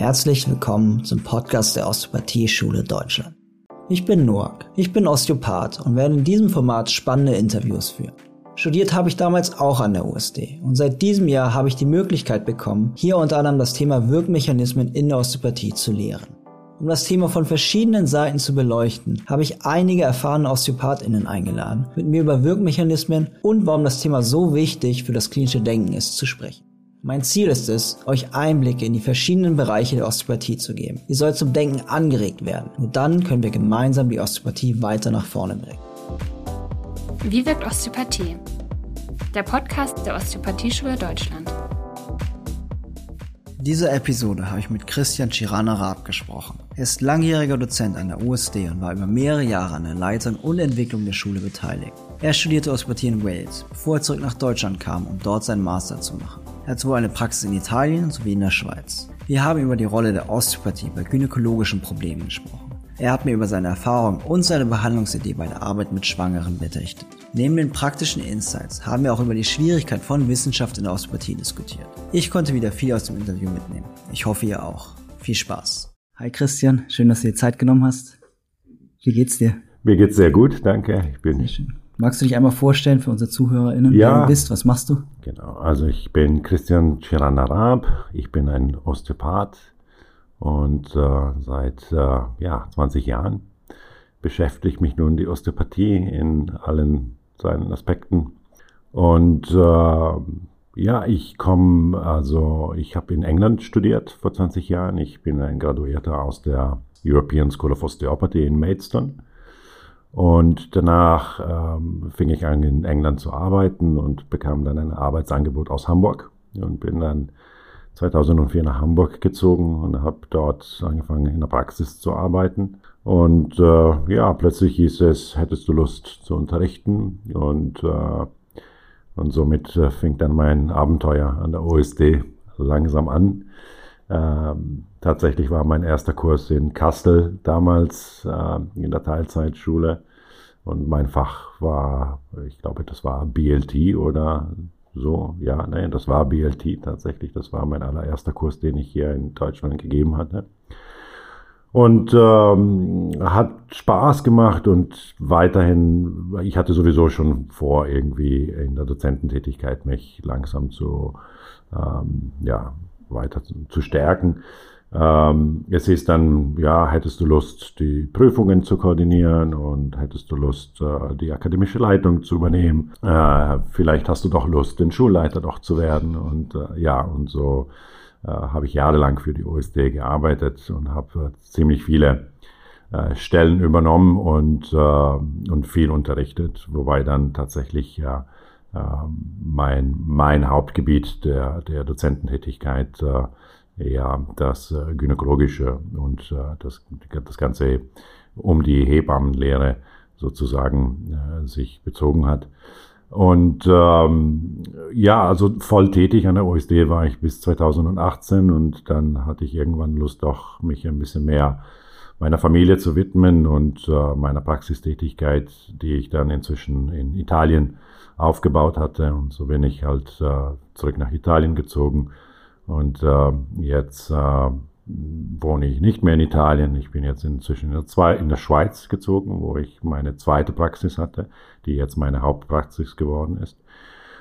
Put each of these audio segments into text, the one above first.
Herzlich willkommen zum Podcast der Osteopathie-Schule Deutschland. Ich bin Noak, ich bin Osteopath und werde in diesem Format spannende Interviews führen. Studiert habe ich damals auch an der USD und seit diesem Jahr habe ich die Möglichkeit bekommen, hier unter anderem das Thema Wirkmechanismen in der Osteopathie zu lehren. Um das Thema von verschiedenen Seiten zu beleuchten, habe ich einige erfahrene OsteopathInnen eingeladen, mit mir über Wirkmechanismen und warum das Thema so wichtig für das klinische Denken ist, zu sprechen. Mein Ziel ist es, euch Einblicke in die verschiedenen Bereiche der Osteopathie zu geben. Ihr sollt zum Denken angeregt werden. Nur dann können wir gemeinsam die Osteopathie weiter nach vorne bringen. Wie wirkt Osteopathie? Der Podcast der Osteopathieschule Deutschland. In dieser Episode habe ich mit Christian Chirana Raab gesprochen. Er ist langjähriger Dozent an der USD und war über mehrere Jahre an der Leitung und Entwicklung der Schule beteiligt. Er studierte Osteopathie in Wales, bevor er zurück nach Deutschland kam, um dort seinen Master zu machen. Er hat sowohl eine Praxis in Italien sowie in der Schweiz. Wir haben über die Rolle der Osteopathie bei gynäkologischen Problemen gesprochen. Er hat mir über seine Erfahrung und seine Behandlungsidee bei der Arbeit mit Schwangeren berichtet. Neben den praktischen Insights haben wir auch über die Schwierigkeit von Wissenschaft in der Osteopathie diskutiert. Ich konnte wieder viel aus dem Interview mitnehmen. Ich hoffe ihr auch. Viel Spaß. Hi Christian, schön, dass du dir Zeit genommen hast. Wie geht's dir? Mir geht's sehr gut, danke. Ich bin Magst du dich einmal vorstellen für unsere ZuhörerInnen, ja, wer du bist? Was machst du? Genau, also ich bin Christian Chiranarab, ich bin ein Osteopath, und äh, seit äh, ja, 20 Jahren beschäftigt mich nun die Osteopathie in allen seinen Aspekten. Und äh, ja, ich komme, also ich habe in England studiert vor 20 Jahren. Ich bin ein Graduierter aus der European School of Osteopathy in Maidstone. Und danach ähm, fing ich an, in England zu arbeiten und bekam dann ein Arbeitsangebot aus Hamburg und bin dann 2004 nach Hamburg gezogen und habe dort angefangen in der Praxis zu arbeiten. Und äh, ja, plötzlich hieß es, hättest du Lust zu unterrichten? Und, äh, und somit äh, fing dann mein Abenteuer an der OSD langsam an. Ähm, tatsächlich war mein erster Kurs in Kassel damals äh, in der Teilzeitschule. Und mein Fach war, ich glaube, das war BLT oder so, ja, nein, das war BLT tatsächlich. Das war mein allererster Kurs, den ich hier in Deutschland gegeben hatte. Und ähm, hat Spaß gemacht und weiterhin, ich hatte sowieso schon vor, irgendwie in der Dozententätigkeit mich langsam zu, ähm, ja, weiter zu, stärken. Ähm, es ist dann, ja, hättest du Lust, die Prüfungen zu koordinieren und hättest du Lust, äh, die akademische Leitung zu übernehmen. Äh, vielleicht hast du doch Lust, den Schulleiter doch zu werden. Und äh, ja, und so äh, habe ich jahrelang für die OSD gearbeitet und habe äh, ziemlich viele äh, Stellen übernommen und, und viel unterrichtet, wobei dann tatsächlich ja mein, mein Hauptgebiet der, der Dozententätigkeit eher das äh, Gynäkologische und äh, das, das Ganze um die Hebammenlehre sozusagen äh, sich bezogen hat. Und ähm, ja, also voll tätig an der OSD war ich bis 2018 und dann hatte ich irgendwann Lust, doch mich ein bisschen mehr meiner Familie zu widmen und äh, meiner Praxistätigkeit, die ich dann inzwischen in Italien aufgebaut hatte. Und so bin ich halt äh, zurück nach Italien gezogen und äh, jetzt äh, wohne ich nicht mehr in Italien. Ich bin jetzt inzwischen in der, Zwei in der Schweiz gezogen, wo ich meine zweite Praxis hatte, die jetzt meine Hauptpraxis geworden ist.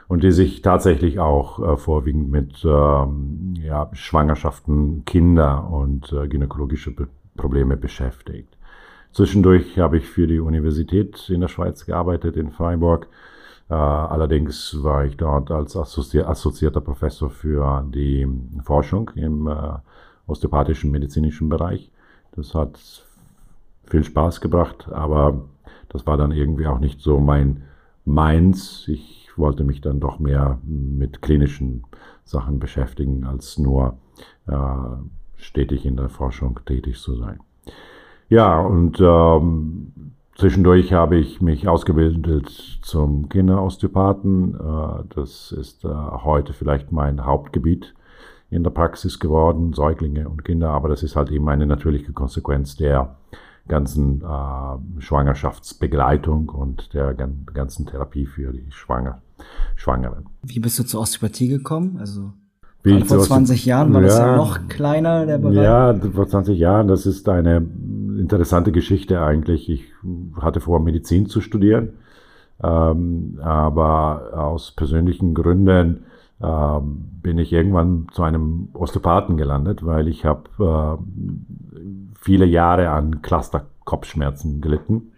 Und die sich tatsächlich auch äh, vorwiegend mit ähm, ja, Schwangerschaften, Kinder und äh, gynäkologische Be Probleme beschäftigt. Zwischendurch habe ich für die Universität in der Schweiz gearbeitet, in Freiburg allerdings war ich dort als assozi assoziierter Professor für die Forschung im äh, osteopathischen medizinischen Bereich. Das hat viel Spaß gebracht, aber das war dann irgendwie auch nicht so mein meins. Ich wollte mich dann doch mehr mit klinischen Sachen beschäftigen, als nur äh, stetig in der Forschung tätig zu sein. Ja, und ähm, Zwischendurch habe ich mich ausgebildet zum Kinderosteopathen. Äh, das ist äh, heute vielleicht mein Hauptgebiet in der Praxis geworden, Säuglinge und Kinder, aber das ist halt eben eine natürliche Konsequenz der ganzen äh, Schwangerschaftsbegleitung und der ganzen Therapie für die Schwanger, Schwangeren. Wie bist du zur Osteopathie gekommen? Also Wie vor 20 Jahren war ja, das ja noch kleiner, der Bereich. Ja, vor 20 Jahren, das ist eine interessante Geschichte eigentlich. Ich hatte vor, Medizin zu studieren, ähm, aber aus persönlichen Gründen äh, bin ich irgendwann zu einem Osteopathen gelandet, weil ich habe äh, viele Jahre an Cluster-Kopfschmerzen gelitten.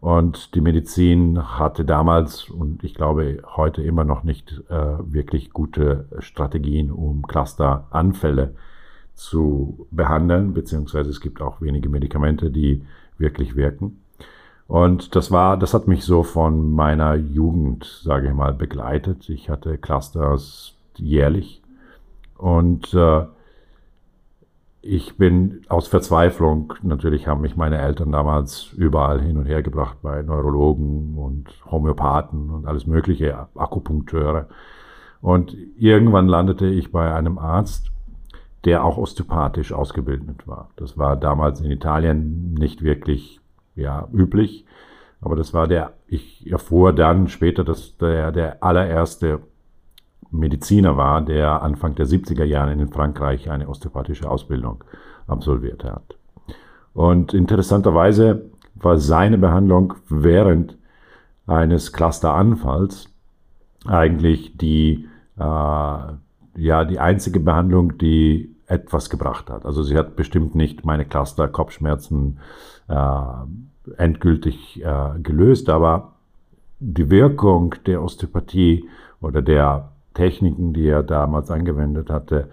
Und die Medizin hatte damals und ich glaube heute immer noch nicht äh, wirklich gute Strategien, um Clusteranfälle zu behandeln, beziehungsweise es gibt auch wenige Medikamente, die wirklich wirken. Und das war, das hat mich so von meiner Jugend, sage ich mal, begleitet. Ich hatte Clusters jährlich und äh, ich bin aus Verzweiflung, natürlich haben mich meine Eltern damals überall hin und her gebracht bei Neurologen und Homöopathen und alles mögliche, Akupunkteure. Und irgendwann landete ich bei einem Arzt, der auch osteopathisch ausgebildet war. Das war damals in Italien nicht wirklich ja, üblich, aber das war der, ich erfuhr dann später, dass der, der allererste Mediziner war, der Anfang der 70er Jahre in Frankreich eine osteopathische Ausbildung absolviert hat. Und interessanterweise war seine Behandlung während eines Clusteranfalls eigentlich die, äh, ja, die einzige Behandlung, die etwas gebracht hat. Also sie hat bestimmt nicht meine Cluster-Kopfschmerzen äh, endgültig äh, gelöst, aber die Wirkung der Osteopathie oder der Techniken, die er damals angewendet hatte,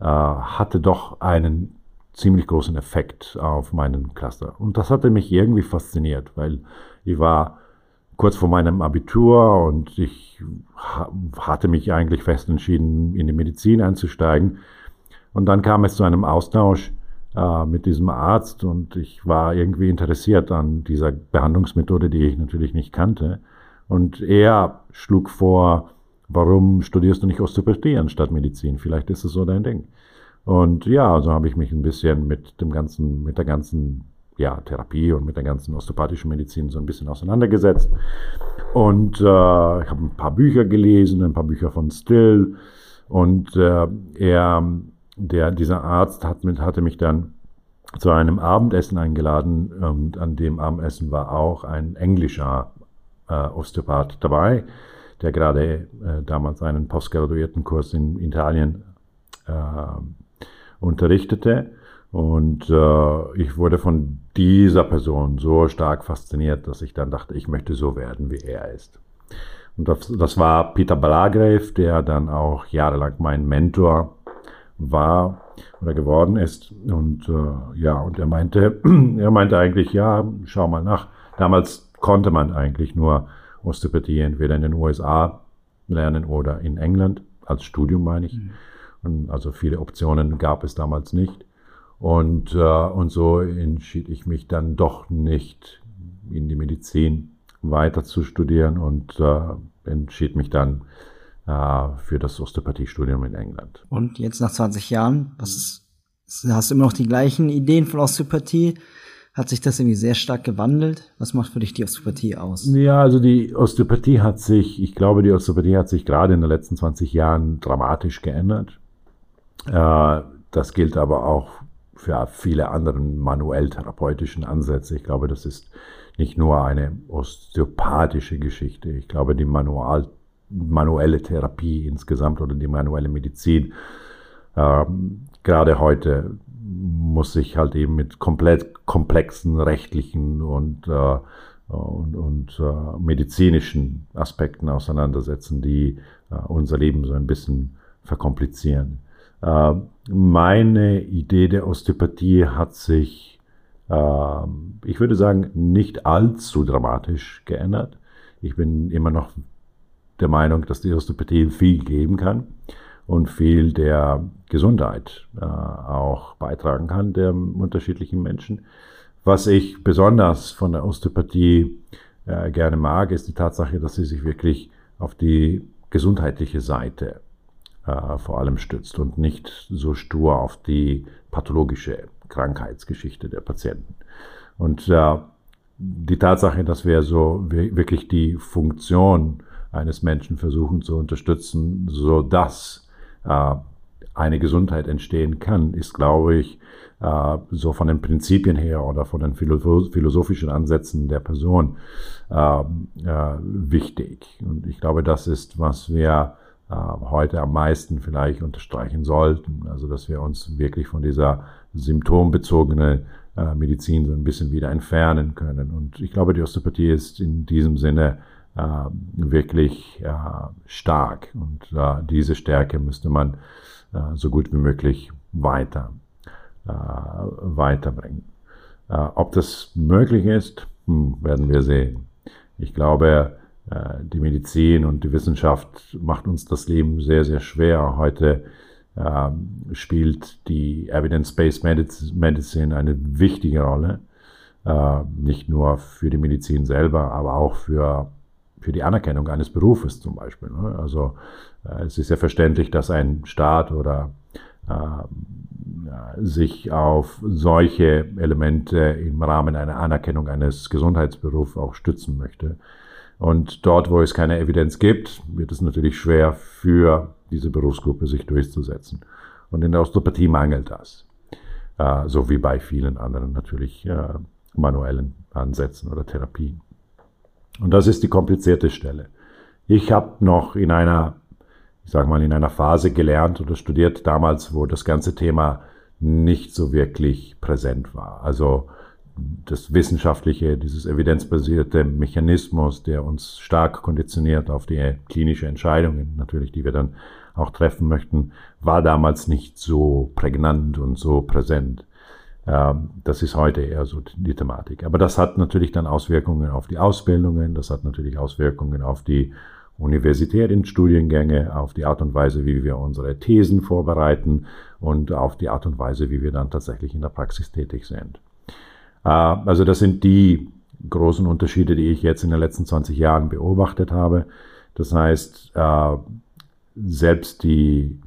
äh, hatte doch einen ziemlich großen Effekt auf meinen Cluster. Und das hatte mich irgendwie fasziniert, weil ich war kurz vor meinem Abitur und ich hatte mich eigentlich fest entschieden, in die Medizin einzusteigen. Und dann kam es zu einem Austausch äh, mit diesem Arzt und ich war irgendwie interessiert an dieser Behandlungsmethode, die ich natürlich nicht kannte. Und er schlug vor, warum studierst du nicht Osteopathie anstatt Medizin? Vielleicht ist es so dein Ding. Und ja, so habe ich mich ein bisschen mit dem ganzen, mit der ganzen ja, Therapie und mit der ganzen osteopathischen Medizin so ein bisschen auseinandergesetzt. Und äh, ich habe ein paar Bücher gelesen, ein paar Bücher von Still. Und äh, er, der, dieser Arzt hat mit, hatte mich dann zu einem Abendessen eingeladen und an dem Abendessen war auch ein englischer äh, Osteopath dabei der gerade äh, damals einen Postgraduiertenkurs in Italien äh, unterrichtete. Und äh, ich wurde von dieser Person so stark fasziniert, dass ich dann dachte, ich möchte so werden, wie er ist. Und das, das war Peter Balagrave, der dann auch jahrelang mein Mentor war oder geworden ist. Und äh, ja, und er meinte, er meinte eigentlich, ja, schau mal nach. Damals konnte man eigentlich nur Osteopathie entweder in den USA lernen oder in England, als Studium meine ich. Mhm. Und also viele Optionen gab es damals nicht. Und, äh, und so entschied ich mich dann doch nicht in die Medizin weiter zu studieren und äh, entschied mich dann für das Osteopathiestudium in England. Und jetzt nach 20 Jahren, was ist, hast du immer noch die gleichen Ideen von Osteopathie? Hat sich das irgendwie sehr stark gewandelt? Was macht für dich die Osteopathie aus? Ja, also die Osteopathie hat sich, ich glaube, die Osteopathie hat sich gerade in den letzten 20 Jahren dramatisch geändert. Äh, das gilt aber auch für viele andere manuell therapeutischen Ansätze. Ich glaube, das ist nicht nur eine osteopathische Geschichte. Ich glaube, die Manual, manuelle Therapie insgesamt oder die manuelle Medizin, äh, gerade heute muss sich halt eben mit komplett komplexen rechtlichen und, äh, und, und äh, medizinischen Aspekten auseinandersetzen, die äh, unser Leben so ein bisschen verkomplizieren. Äh, meine Idee der Osteopathie hat sich, äh, ich würde sagen, nicht allzu dramatisch geändert. Ich bin immer noch der Meinung, dass die Osteopathie viel geben kann und viel der Gesundheit äh, auch beitragen kann, der unterschiedlichen Menschen. Was ich besonders von der Osteopathie äh, gerne mag, ist die Tatsache, dass sie sich wirklich auf die gesundheitliche Seite äh, vor allem stützt und nicht so stur auf die pathologische Krankheitsgeschichte der Patienten. Und äh, die Tatsache, dass wir so wirklich die Funktion eines Menschen versuchen zu unterstützen, so dass äh, eine Gesundheit entstehen kann, ist, glaube ich, äh, so von den Prinzipien her oder von den philosophischen Ansätzen der Person äh, äh, wichtig. Und ich glaube, das ist, was wir äh, heute am meisten vielleicht unterstreichen sollten. Also, dass wir uns wirklich von dieser symptombezogenen äh, Medizin so ein bisschen wieder entfernen können. Und ich glaube, die Osteopathie ist in diesem Sinne wirklich äh, stark. Und äh, diese Stärke müsste man äh, so gut wie möglich weiter äh, weiterbringen. Äh, ob das möglich ist, hm, werden wir sehen. Ich glaube, äh, die Medizin und die Wissenschaft macht uns das Leben sehr, sehr schwer. Heute spielt die Evidence-Based Medicine eine wichtige Rolle. Nicht nur für die Medizin selber, aber auch für, für die Anerkennung eines Berufes zum Beispiel. Ne? Also es ist ja verständlich, dass ein Staat oder sich auf solche Elemente im Rahmen einer Anerkennung eines Gesundheitsberufs auch stützen möchte. Und dort, wo es keine Evidenz gibt, wird es natürlich schwer für diese Berufsgruppe sich durchzusetzen. Und in der Osteopathie mangelt das. Äh, so wie bei vielen anderen natürlich äh, manuellen Ansätzen oder Therapien. Und das ist die komplizierte Stelle. Ich habe noch in einer ich sage mal, in einer Phase gelernt oder studiert damals, wo das ganze Thema nicht so wirklich präsent war. Also das wissenschaftliche, dieses evidenzbasierte Mechanismus, der uns stark konditioniert auf die klinische Entscheidungen, natürlich, die wir dann auch treffen möchten, war damals nicht so prägnant und so präsent. Ähm, das ist heute eher so die Thematik. Aber das hat natürlich dann Auswirkungen auf die Ausbildungen, das hat natürlich Auswirkungen auf die universitären Studiengänge, auf die Art und Weise, wie wir unsere Thesen vorbereiten und auf die Art und Weise, wie wir dann tatsächlich in der Praxis tätig sind. Äh, also das sind die großen Unterschiede, die ich jetzt in den letzten 20 Jahren beobachtet habe. Das heißt, äh, selbst die,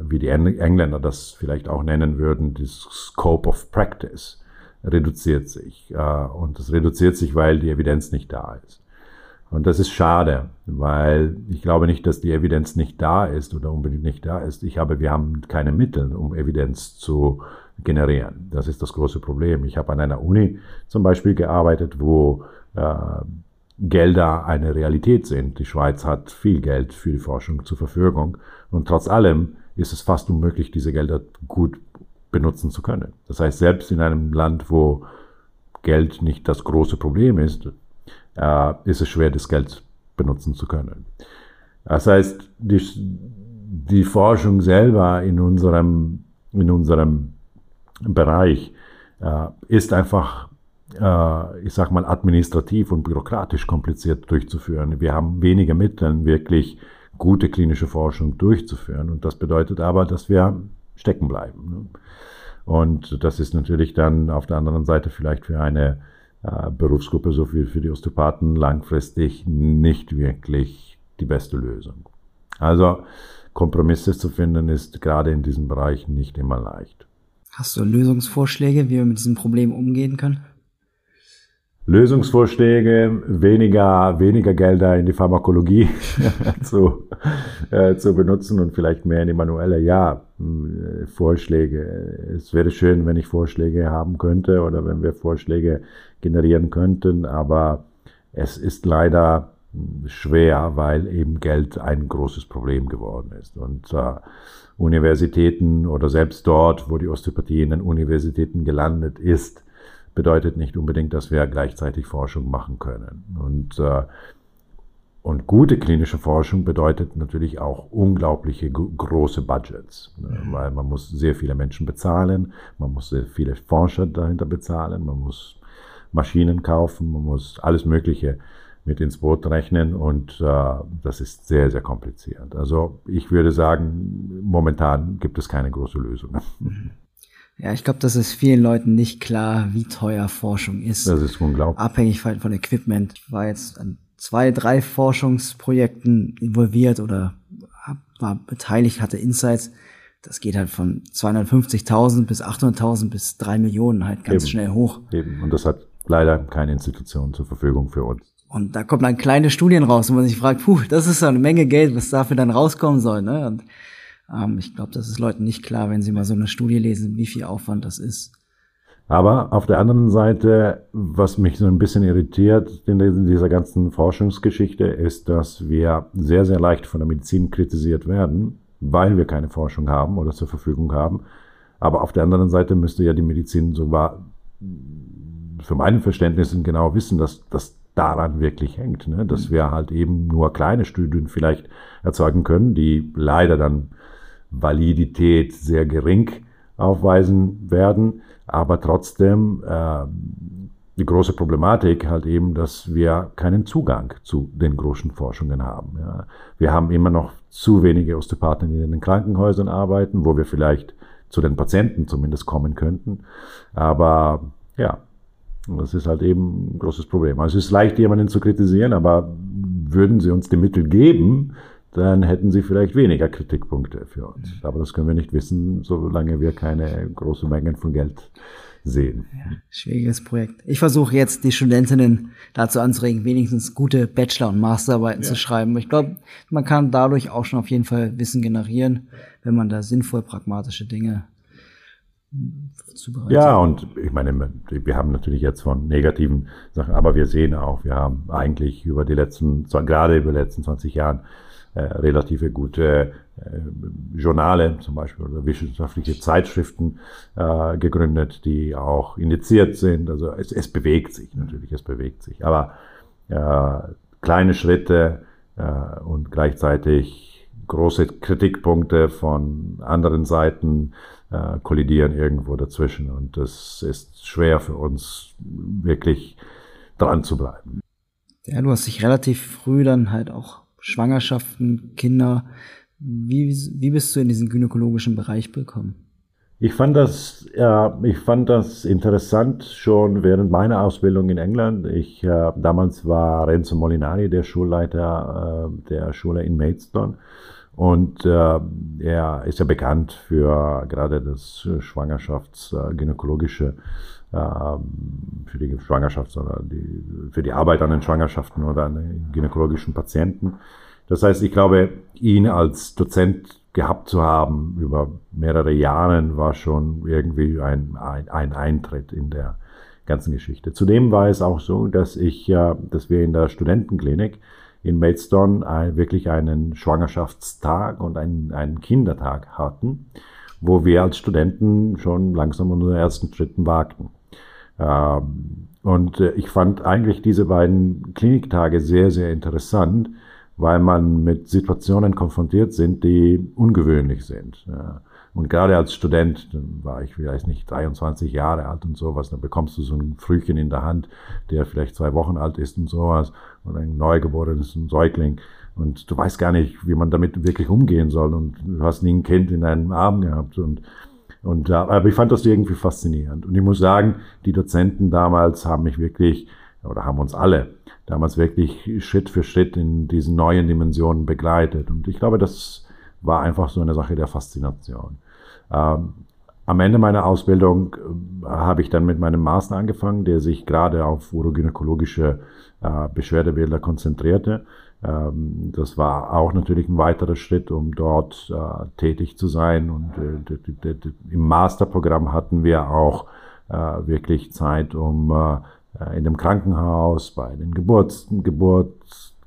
wie die Engländer das vielleicht auch nennen würden, das Scope of Practice reduziert sich. Und es reduziert sich, weil die Evidenz nicht da ist. Und das ist schade, weil ich glaube nicht, dass die Evidenz nicht da ist oder unbedingt nicht da ist. Ich habe, wir haben keine Mittel, um Evidenz zu generieren. Das ist das große Problem. Ich habe an einer Uni zum Beispiel gearbeitet, wo äh, Gelder eine Realität sind. Die Schweiz hat viel Geld für die Forschung zur Verfügung und trotz allem ist es fast unmöglich, diese Gelder gut benutzen zu können. Das heißt, selbst in einem Land, wo Geld nicht das große Problem ist, äh, ist es schwer, das Geld benutzen zu können. Das heißt, die, die Forschung selber in unserem, in unserem Bereich äh, ist einfach, äh, ich sag mal, administrativ und bürokratisch kompliziert durchzuführen. Wir haben weniger Mittel, wirklich gute klinische Forschung durchzuführen. Und das bedeutet aber, dass wir stecken bleiben. Ne? Und das ist natürlich dann auf der anderen Seite vielleicht für eine äh, Berufsgruppe, so wie für die Osteopathen, langfristig nicht wirklich die beste Lösung. Also Kompromisse zu finden ist gerade in diesem Bereich nicht immer leicht. Hast du Lösungsvorschläge, wie wir mit diesem Problem umgehen können? Lösungsvorschläge, weniger, weniger Gelder in die Pharmakologie zu, äh, zu benutzen und vielleicht mehr in die manuelle. Ja, äh, Vorschläge. Es wäre schön, wenn ich Vorschläge haben könnte oder wenn wir Vorschläge generieren könnten, aber es ist leider schwer, weil eben Geld ein großes Problem geworden ist. Und äh, Universitäten oder selbst dort, wo die Osteopathie in den Universitäten gelandet ist, bedeutet nicht unbedingt, dass wir gleichzeitig Forschung machen können. Und, äh, und gute klinische Forschung bedeutet natürlich auch unglaubliche große Budgets, ne? mhm. weil man muss sehr viele Menschen bezahlen, man muss sehr viele Forscher dahinter bezahlen, man muss Maschinen kaufen, man muss alles Mögliche mit ins Boot rechnen und äh, das ist sehr, sehr kompliziert. Also ich würde sagen, momentan gibt es keine große Lösung. Ja, ich glaube, das ist vielen Leuten nicht klar, wie teuer Forschung ist. Das ist unglaublich. Abhängig von, Equipment. Ich war jetzt an zwei, drei Forschungsprojekten involviert oder war beteiligt, hatte Insights. Das geht halt von 250.000 bis 800.000 bis drei Millionen halt ganz Eben. schnell hoch. Eben. Und das hat leider keine Institution zur Verfügung für uns. Und da kommen dann kleine Studien raus, wo man sich fragt, puh, das ist so eine Menge Geld, was dafür dann rauskommen soll. Ne? Und Ähm, ich glaube, das ist Leuten nicht klar, wenn sie mal so eine Studie lesen, wie viel Aufwand das ist. Aber auf der anderen Seite, was mich so ein bisschen irritiert in dieser ganzen Forschungsgeschichte, ist, dass wir sehr, sehr leicht von der Medizin kritisiert werden, weil wir keine Forschung haben oder zur Verfügung haben. Aber auf der anderen Seite müsste ja die Medizin sogar für meine Verständnisse genau wissen, dass das daran wirklich hängt, ne? dass mhm. wir halt eben nur kleine Studien vielleicht erzeugen können, die leider dann Validität sehr gering aufweisen werden, aber trotzdem äh, die große Problematik halt eben, dass wir keinen Zugang zu den großen Forschungen haben. Ja. Wir haben immer noch zu wenige Osteopathen, die in den Krankenhäusern arbeiten, wo wir vielleicht zu den Patienten zumindest kommen könnten. Aber ja, das ist halt eben ein großes Problem. Also es ist leicht, jemanden zu kritisieren, aber würden sie uns die Mittel geben, dann hätten sie vielleicht weniger Kritikpunkte für uns. Aber das können wir nicht wissen, solange wir keine großen Mengen von Geld sehen. Ja, schwieriges Projekt. Ich versuche jetzt die Studentinnen dazu anzuregen, wenigstens gute Bachelor- und Masterarbeiten ja. zu schreiben. Ich glaube, man kann dadurch auch schon auf jeden Fall Wissen generieren, wenn man da sinnvoll pragmatische Dinge zubereitet. Ja, und ich meine, wir haben natürlich jetzt von negativen Sachen, aber wir sehen auch, wir haben eigentlich über die letzten, gerade über die letzten 20 Jahren, äh, relative gute äh, Journale zum Beispiel oder wissenschaftliche Zeitschriften äh, gegründet, die auch indiziert sind. Also es, es bewegt sich natürlich, es bewegt sich. Aber äh, kleine Schritte äh, und gleichzeitig große Kritikpunkte von anderen Seiten äh, kollidieren irgendwo dazwischen. Und das ist schwer für uns wirklich dran zu bleiben. Ja, du hast dich relativ früh dann halt auch Schwangerschaften, Kinder. Wie, wie bist du in diesen gynäkologischen Bereich gekommen? Ich fand das, ja, ich fand das interessant schon während meiner Ausbildung in England. Ich äh, damals war Renzo Molinari der Schulleiter äh, der Schule in Maidstone und äh, er ist ja bekannt für gerade das Schwangerschaftsgynäkologische ähm, für die Schwangerschaft oder die, für die Arbeit an den Schwangerschaften oder an den gynäkologischen Patienten. Das heißt, ich glaube, ihn als Dozent gehabt zu haben über mehrere Jahre war schon irgendwie ein, ein, ein Eintritt in der ganzen Geschichte. Zudem war es auch so, dass ich, äh, dass wir in der Studentenklinik in Maidstone ein, wirklich einen Schwangerschaftstag und einen, einen Kindertag hatten, wo wir als Studenten schon langsam unsere ersten Schritten wagten. Ähm, und äh, ich fand eigentlich diese beiden Kliniktage sehr, sehr interessant, weil man mit Situationen konfrontiert sind, die ungewöhnlich sind. Und gerade als Student, war ich vielleicht nicht 23 Jahre alt und sowas, dann bekommst du so ein Frühchen in der Hand, der vielleicht zwei Wochen alt ist und sowas, und ein Neugeborenes, ein Säugling. Und du weißt gar nicht, wie man damit wirklich umgehen soll. Und du hast nie ein Kind in deinem Arm gehabt. Und und, aber ich fand das irgendwie faszinierend. Und ich muss sagen, die Dozenten damals haben mich wirklich, oder haben uns alle damals wirklich Schritt für Schritt in diesen neuen Dimensionen begleitet. Und ich glaube, das war einfach so eine Sache der Faszination. Ähm, am Ende meiner Ausbildung äh, habe ich dann mit meinem Master angefangen, der sich gerade auf urogynäkologische äh, Beschwerdebilder konzentrierte. Ähm, das war auch natürlich ein weiterer Schritt, um dort äh, tätig zu sein. Und äh, im Masterprogramm hatten wir auch äh, wirklich Zeit, um äh, in dem Krankenhaus bei den Geburts, Geburt,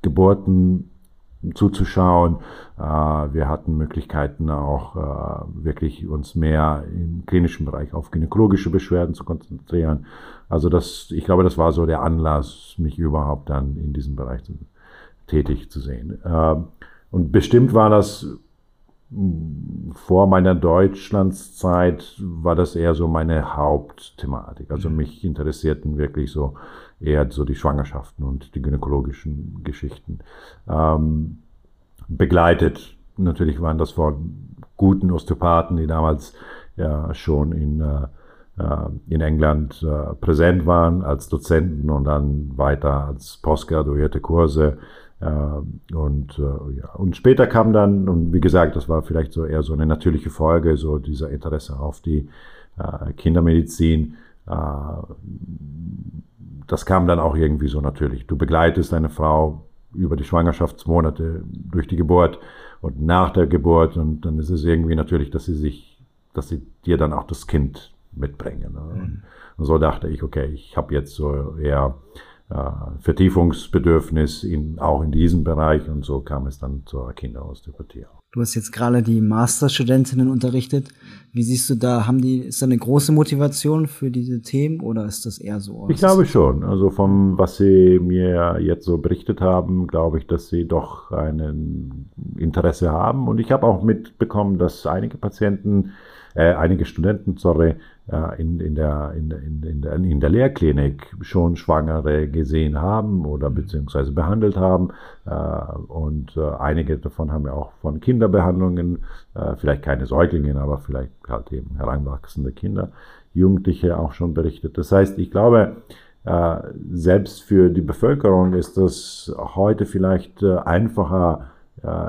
Geburten zuzuschauen. Äh, wir hatten Möglichkeiten auch äh, wirklich uns mehr im klinischen Bereich auf gynäkologische Beschwerden zu konzentrieren. Also das, ich glaube, das war so der Anlass, mich überhaupt dann in diesem Bereich zu tätig zu sehen. Ähm, und bestimmt war das vor meiner Deutschlandszeit war das eher so meine Hauptthematik. Also mhm. mich interessierten wirklich so eher so die Schwangerschaften und die gynäkologischen Geschichten. Ähm, begleitet natürlich waren das von guten Osteopathen, die damals ja schon in, äh, äh in England äh, präsent waren als Dozenten und dann weiter als postgraduierte Kurse und, äh, ja. und später kam dann, und wie gesagt, das war vielleicht so eher so eine natürliche Folge, so dieser Interesse auf die äh, Kindermedizin. Äh, das kam dann auch irgendwie so natürlich. Du begleitest eine Frau über die Schwangerschaftsmonate durch die Geburt und nach der Geburt und dann ist es irgendwie natürlich, dass sie sich, dass sie dir dann auch das Kind mitbringen. Ne? Mhm. Und so dachte ich, okay, ich habe jetzt so eher Vertiefungsbedürfnis in, auch in diesem Bereich und so kam es dann zur Kinderosteopathie. Du hast jetzt gerade die Masterstudentinnen unterrichtet. Wie siehst du da, haben die, ist da eine große Motivation für diese Themen oder ist das eher so? Ich glaube schon. Also vom, was sie mir jetzt so berichtet haben, glaube ich, dass sie doch ein Interesse haben. Und ich habe auch mitbekommen, dass einige Patienten, äh, einige Studenten, sorry, in, in, der, in, in, in, der, in der Lehrklinik schon Schwangere gesehen haben oder mhm. beziehungsweise behandelt haben. Äh, und äh, einige davon haben ja auch von Kinderbehandlungen, äh, vielleicht keine Säuglinge, aber vielleicht halt eben heranwachsende Kinder, Jugendliche auch schon berichtet. Das heißt, ich glaube, selbst für die Bevölkerung ist das heute vielleicht einfacher,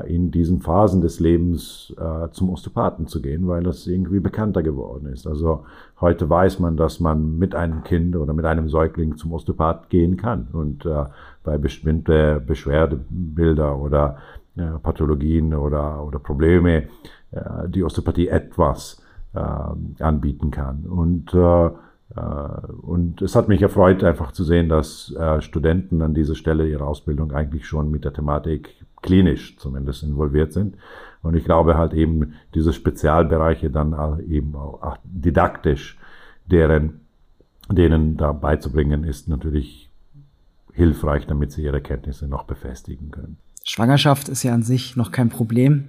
in diesen Phasen des Lebens äh, zum Osteopathen zu gehen, weil das irgendwie bekannter geworden ist. Also heute weiß man, dass man mit einem Kind oder mit einem Säugling zum Osteopath gehen kann und äh, bei bestimmte Beschwerdebilder oder äh, Pathologien oder, oder Probleme äh, die Osteopathie etwas äh, anbieten kann. Und äh, äh, und es hat mich erfreut, einfach zu sehen, dass äh, Studenten an dieser Stelle ihrer Ausbildung eigentlich schon mit der Thematik klinisch zumindest involviert sind. Und ich glaube halt eben diese Spezialbereiche dann eben auch didaktisch, deren, denen da beizubringen, ist natürlich hilfreich, damit sie ihre Kenntnisse noch befestigen können. Schwangerschaft ist ja an sich noch kein Problem.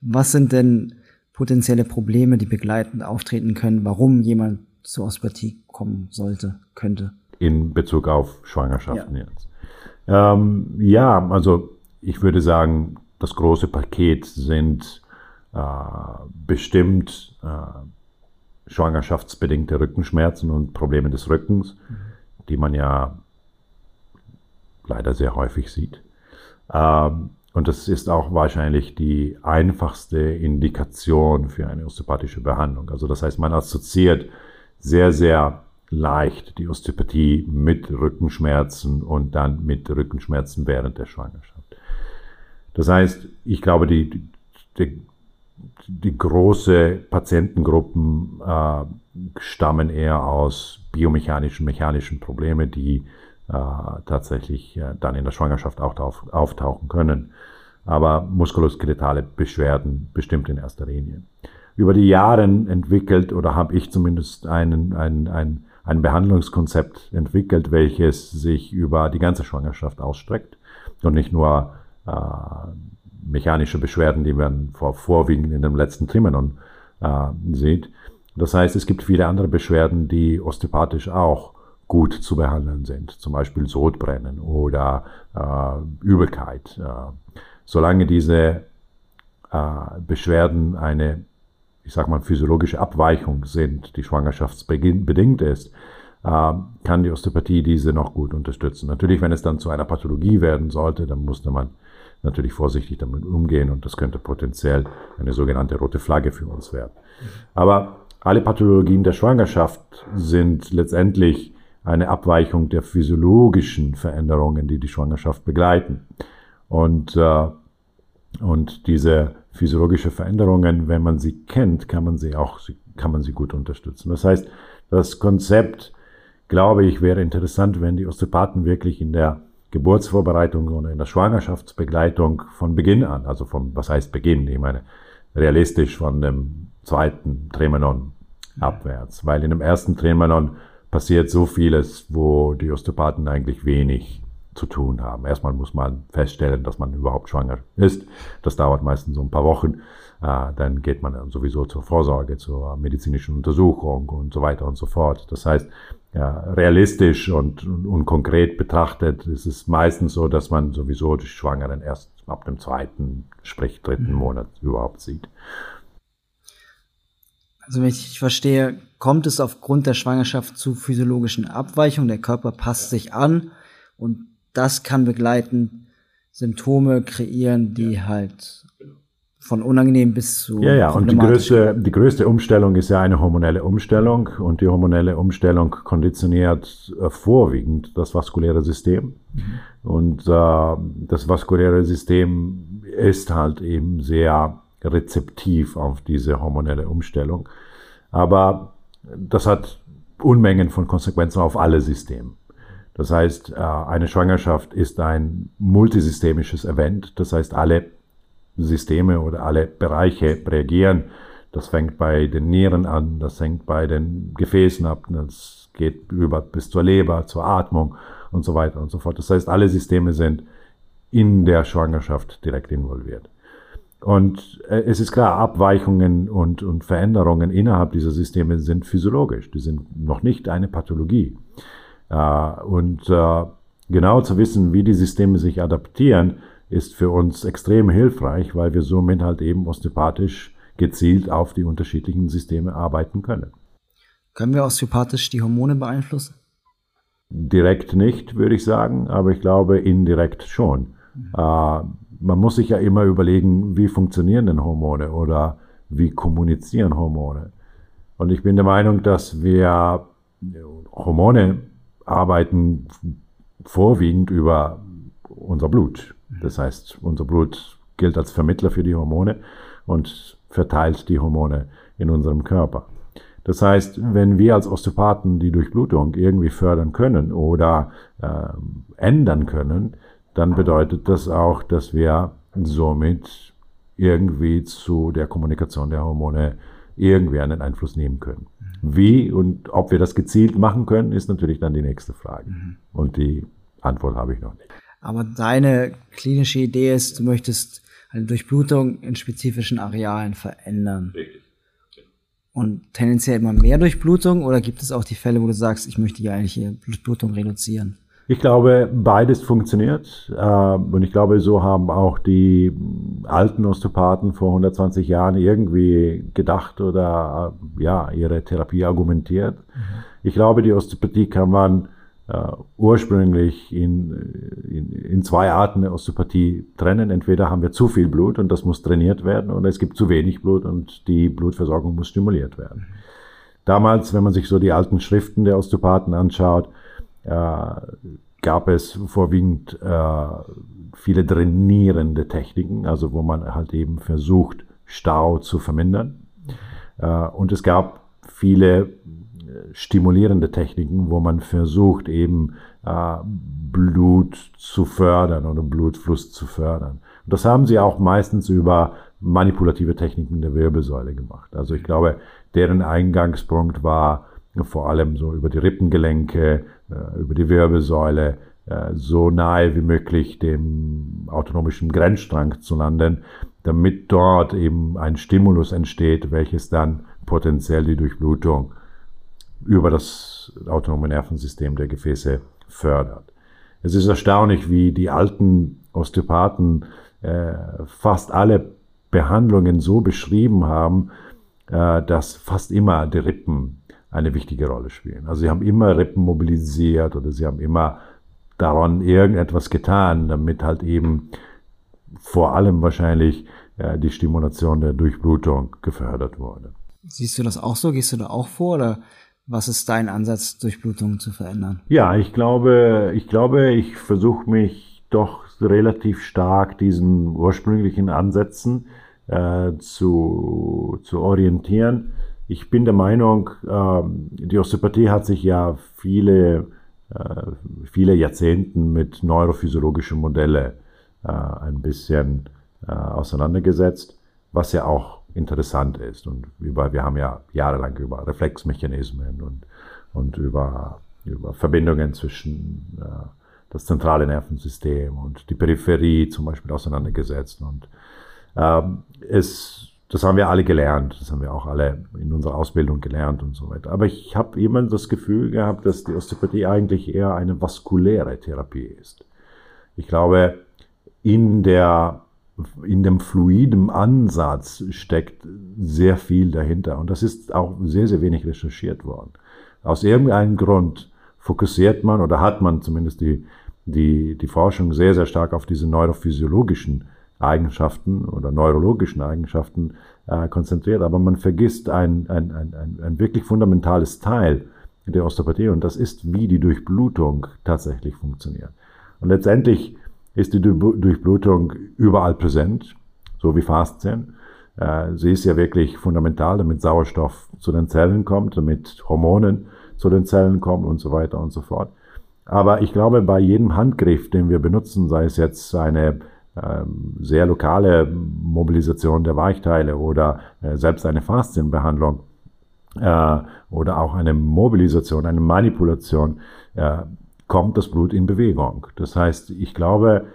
Was sind denn potenzielle Probleme, die begleitend auftreten können, warum jemand zur Osteopathie kommen sollte, könnte. In Bezug auf Schwangerschaften ja. jetzt. Ähm, ja, also ich würde sagen, das große Paket sind äh, bestimmt äh, schwangerschaftsbedingte Rückenschmerzen und Probleme des Rückens, mhm. die man ja leider sehr häufig sieht. Ähm, und das ist auch wahrscheinlich die einfachste Indikation für eine osteopathische Behandlung. Also das heißt, man assoziiert sehr, sehr leicht die Osteopathie mit Rückenschmerzen und dann mit Rückenschmerzen während der Schwangerschaft. Das heißt, ich glaube, die, die, die große Patientengruppen äh, stammen eher aus biomechanischen, mechanischen Problemen, die äh, tatsächlich äh, dann in der Schwangerschaft auch auf, auftauchen können. Aber muskuloskeletale Beschwerden bestimmt in erster Linie über die Jahre entwickelt oder habe ich zumindest einen, ein, ein, ein Behandlungskonzept entwickelt, welches sich über die ganze Schwangerschaft ausstreckt und nicht nur äh, mechanische Beschwerden, die man vor, vorwiegend in dem letzten Trimenon äh, sieht. Das heißt, es gibt viele andere Beschwerden, die osteopathisch auch gut zu behandeln sind, zum Beispiel Sodbrennen oder äh, Übelkeit. Äh, solange diese äh, Beschwerden eine ich sag mal, physiologische Abweichung sind, die schwangerschaftsbedingt ist, äh, kann die Osteopathie diese noch gut unterstützen. Natürlich, wenn es dann zu einer Pathologie werden sollte, dann musste man natürlich vorsichtig damit umgehen und das könnte potenziell eine sogenannte rote Flagge für uns werden. Aber alle Pathologien der Schwangerschaft sind letztendlich eine Abweichung der physiologischen Veränderungen, die die Schwangerschaft begleiten. Und, äh, und diese physiologische Veränderungen, wenn man sie kennt, kann man sie auch, kann man sie gut unterstützen. Das heißt, das Konzept, glaube ich, wäre interessant, wenn die Osteopathen wirklich in der Geburtsvorbereitung oder in der Schwangerschaftsbegleitung von Beginn an, also vom, was heißt Beginn? Ich meine, realistisch von dem zweiten Tremenon abwärts, weil in dem ersten Tremenon passiert so vieles, wo die Osteopathen eigentlich wenig zu tun haben. Erstmal muss man feststellen, dass man überhaupt schwanger ist. Das dauert meistens so ein paar Wochen. Äh, dann geht man dann sowieso zur Vorsorge, zur medizinischen Untersuchung und so weiter und so fort. Das heißt, ja, realistisch und, und, und konkret betrachtet ist es meistens so, dass man sowieso die Schwangeren erst ab dem zweiten, sprich dritten mhm. Monat überhaupt sieht. Also wenn ich verstehe, kommt es aufgrund der Schwangerschaft zu physiologischen Abweichungen. Der Körper passt sich an und das kann begleiten Symptome kreieren, die halt von unangenehm bis zu. Ja, ja, und die größte, die größte Umstellung ist ja eine hormonelle Umstellung und die hormonelle Umstellung konditioniert äh, vorwiegend das vaskuläre System. Mhm. Und äh, das vaskuläre System ist halt eben sehr rezeptiv auf diese hormonelle Umstellung. Aber das hat Unmengen von Konsequenzen auf alle Systeme. Das heißt, äh, eine Schwangerschaft ist ein multisystemisches Event. Das heißt, alle Systeme oder alle Bereiche reagieren. Das fängt bei den Nieren an, das fängt bei den Gefäßen ab, das geht über bis zur Leber, zur Atmung und so weiter und so fort. Das heißt, alle Systeme sind in der Schwangerschaft direkt involviert. Und äh, es ist klar, Abweichungen und, und Veränderungen innerhalb dieser Systeme sind physiologisch. Die sind noch nicht eine Pathologie. Äh, und äh, genau zu wissen, wie die Systeme sich adaptieren, ist für uns extrem hilfreich, weil wir somit halt eben osteopathisch gezielt auf die unterschiedlichen Systeme arbeiten können. Können wir osteopathisch die Hormone beeinflussen? Direkt nicht, würde ich sagen, aber ich glaube indirekt schon. Mhm. Äh, man muss sich ja immer überlegen, wie funktionieren denn Hormone oder wie kommunizieren Hormone. Und ich bin der Meinung, dass wir Hormone arbeiten vorwiegend über unser Blut. Das heißt, unser Blut gilt als Vermittler für die Hormone und verteilt die Hormone in unserem Körper. Das heißt, wenn wir als Osteopathen die Durchblutung irgendwie fördern können oder äh, ändern können, dann bedeutet das auch, dass wir somit irgendwie zu der Kommunikation der Hormone irgendwie einen Einfluss nehmen können. Wie und ob wir das gezielt machen können, ist natürlich dann die nächste Frage. Mhm. Und die Antwort habe ich noch nicht. Aber deine klinische Idee ist, du möchtest eine Durchblutung in spezifischen Arealen verändern. Richtig. Und tendenziell immer mehr Durchblutung oder gibt es auch die Fälle, wo du sagst, ich möchte ja eigentlich hier Durchblutung reduzieren? Ich glaube, beides funktioniert. Äh, und ich glaube, so haben auch die alten Osteopathen vor 120 Jahren irgendwie gedacht oder ja, ihre Therapie argumentiert. Mhm. Ich glaube, die Osteopathie kann man äh, ursprünglich in, in, in zwei Arten der Osteopathie trennen. Entweder haben wir zu viel Blut und das muss trainiert werden, oder es gibt zu wenig Blut und die Blutversorgung muss stimuliert werden. Damals, wenn man sich so die alten Schriften der Osteopathen anschaut, äh, gab es vorwiegend äh, viele drainierende Techniken, also wo man halt eben versucht, Stau zu vermindern. Äh, und es gab viele stimulierende Techniken, wo man versucht, eben äh, Blut zu fördern oder Blutfluss zu fördern. Und das haben sie auch meistens über manipulative Techniken der Wirbelsäule gemacht. Also ich glaube, deren Eingangspunkt war vor allem so über die Rippengelenke, äh, über die Wirbelsäule, äh, so nahe wie möglich dem autonomischen Grenzstrang zu landen, damit dort eben ein Stimulus entsteht, welches dann potenziell die Durchblutung über das autonome Nervensystem der Gefäße fördert. Es ist erstaunlich, wie die alten Osteopathen äh, fast alle Behandlungen so beschrieben haben, äh, dass fast immer die Rippen eine wichtige Rolle spielen. Also sie haben immer Rippen mobilisiert oder sie haben immer daran irgendetwas getan, damit halt eben vor allem wahrscheinlich äh, die Stimulation der Durchblutung gefördert wurde. Siehst du das auch so? Gehst du da auch vor oder was ist dein Ansatz, Durchblutung zu verändern? Ja, ich glaube, ich glaube, ich versuche mich doch relativ stark diesen ursprünglichen Ansätzen äh, zu, zu orientieren. Ich bin der Meinung, äh, die Osteopathie hat sich ja viele, äh, viele Jahrzehnten mit neurophysiologischen Modellen äh, ein bisschen äh, auseinandergesetzt, was ja auch interessant ist. Und über, wir haben ja jahrelang über Reflexmechanismen und, und über, über Verbindungen zwischen das zentrale Nervensystem und die Peripherie zum Beispiel auseinandergesetzt. Und ähm, das haben wir alle gelernt, das haben wir auch alle in unserer Ausbildung gelernt und so weiter. Aber ich habe immer das Gefühl gehabt, dass die Osteopathie eigentlich eher eine vaskuläre Therapie ist. Ich glaube, in der in dem fluiden Ansatz steckt sehr viel dahinter. Und das ist auch sehr, sehr wenig recherchiert worden. Aus irgendeinem Grund fokussiert man oder hat man zumindest die, die, die Forschung sehr, sehr stark auf diese neurophysiologischen Eigenschaften oder neurologischen Eigenschaften äh, konzentriert, aber man vergisst ein, ein, ein, ein, wirklich fundamentales Teil der Osteopathie und das ist, wie die Durchblutung tatsächlich funktioniert. Und letztendlich ist die Durchblutung überall präsent, so wie Faszien. Äh, sie ist ja wirklich fundamental, damit Sauerstoff zu den Zellen kommt, damit Hormonen zu den Zellen kommen und so weiter und so fort. Aber ich glaube, bei jedem Handgriff, den wir benutzen, sei es jetzt eine sehr lokale Mobilisation der Weichteile oder äh, selbst eine Faszienbehandlung äh, oder auch eine Mobilisation, eine Manipulation, äh, kommt das Blut in Bewegung. Das heißt, ich glaube,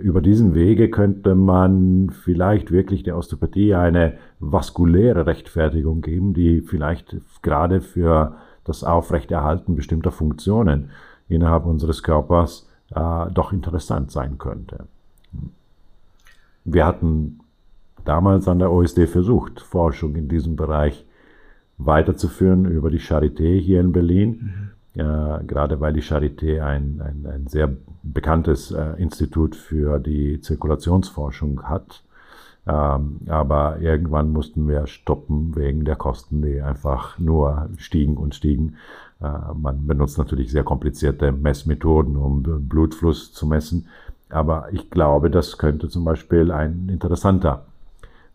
über diesen Wege könnte man vielleicht wirklich der Osteopathie eine vaskuläre Rechtfertigung geben, die vielleicht gerade für das Aufrechterhalten bestimmter Funktionen innerhalb unseres Körpers äh, doch interessant sein könnte. Wir hatten damals an der OSD versucht, Forschung in diesem Bereich weiterzuführen über die Charité hier in Berlin. Mhm. Äh, gerade weil die Charité ein, ein, ein sehr bekanntes äh, Institut für die Zirkulationsforschung hat. Ähm, aber irgendwann mussten wir stoppen wegen der Kosten, die einfach nur stiegen und stiegen. Äh, man benutzt natürlich sehr komplizierte Messmethoden, um Blutfluss zu messen. Aber ich glaube, das könnte zum Beispiel ein interessanter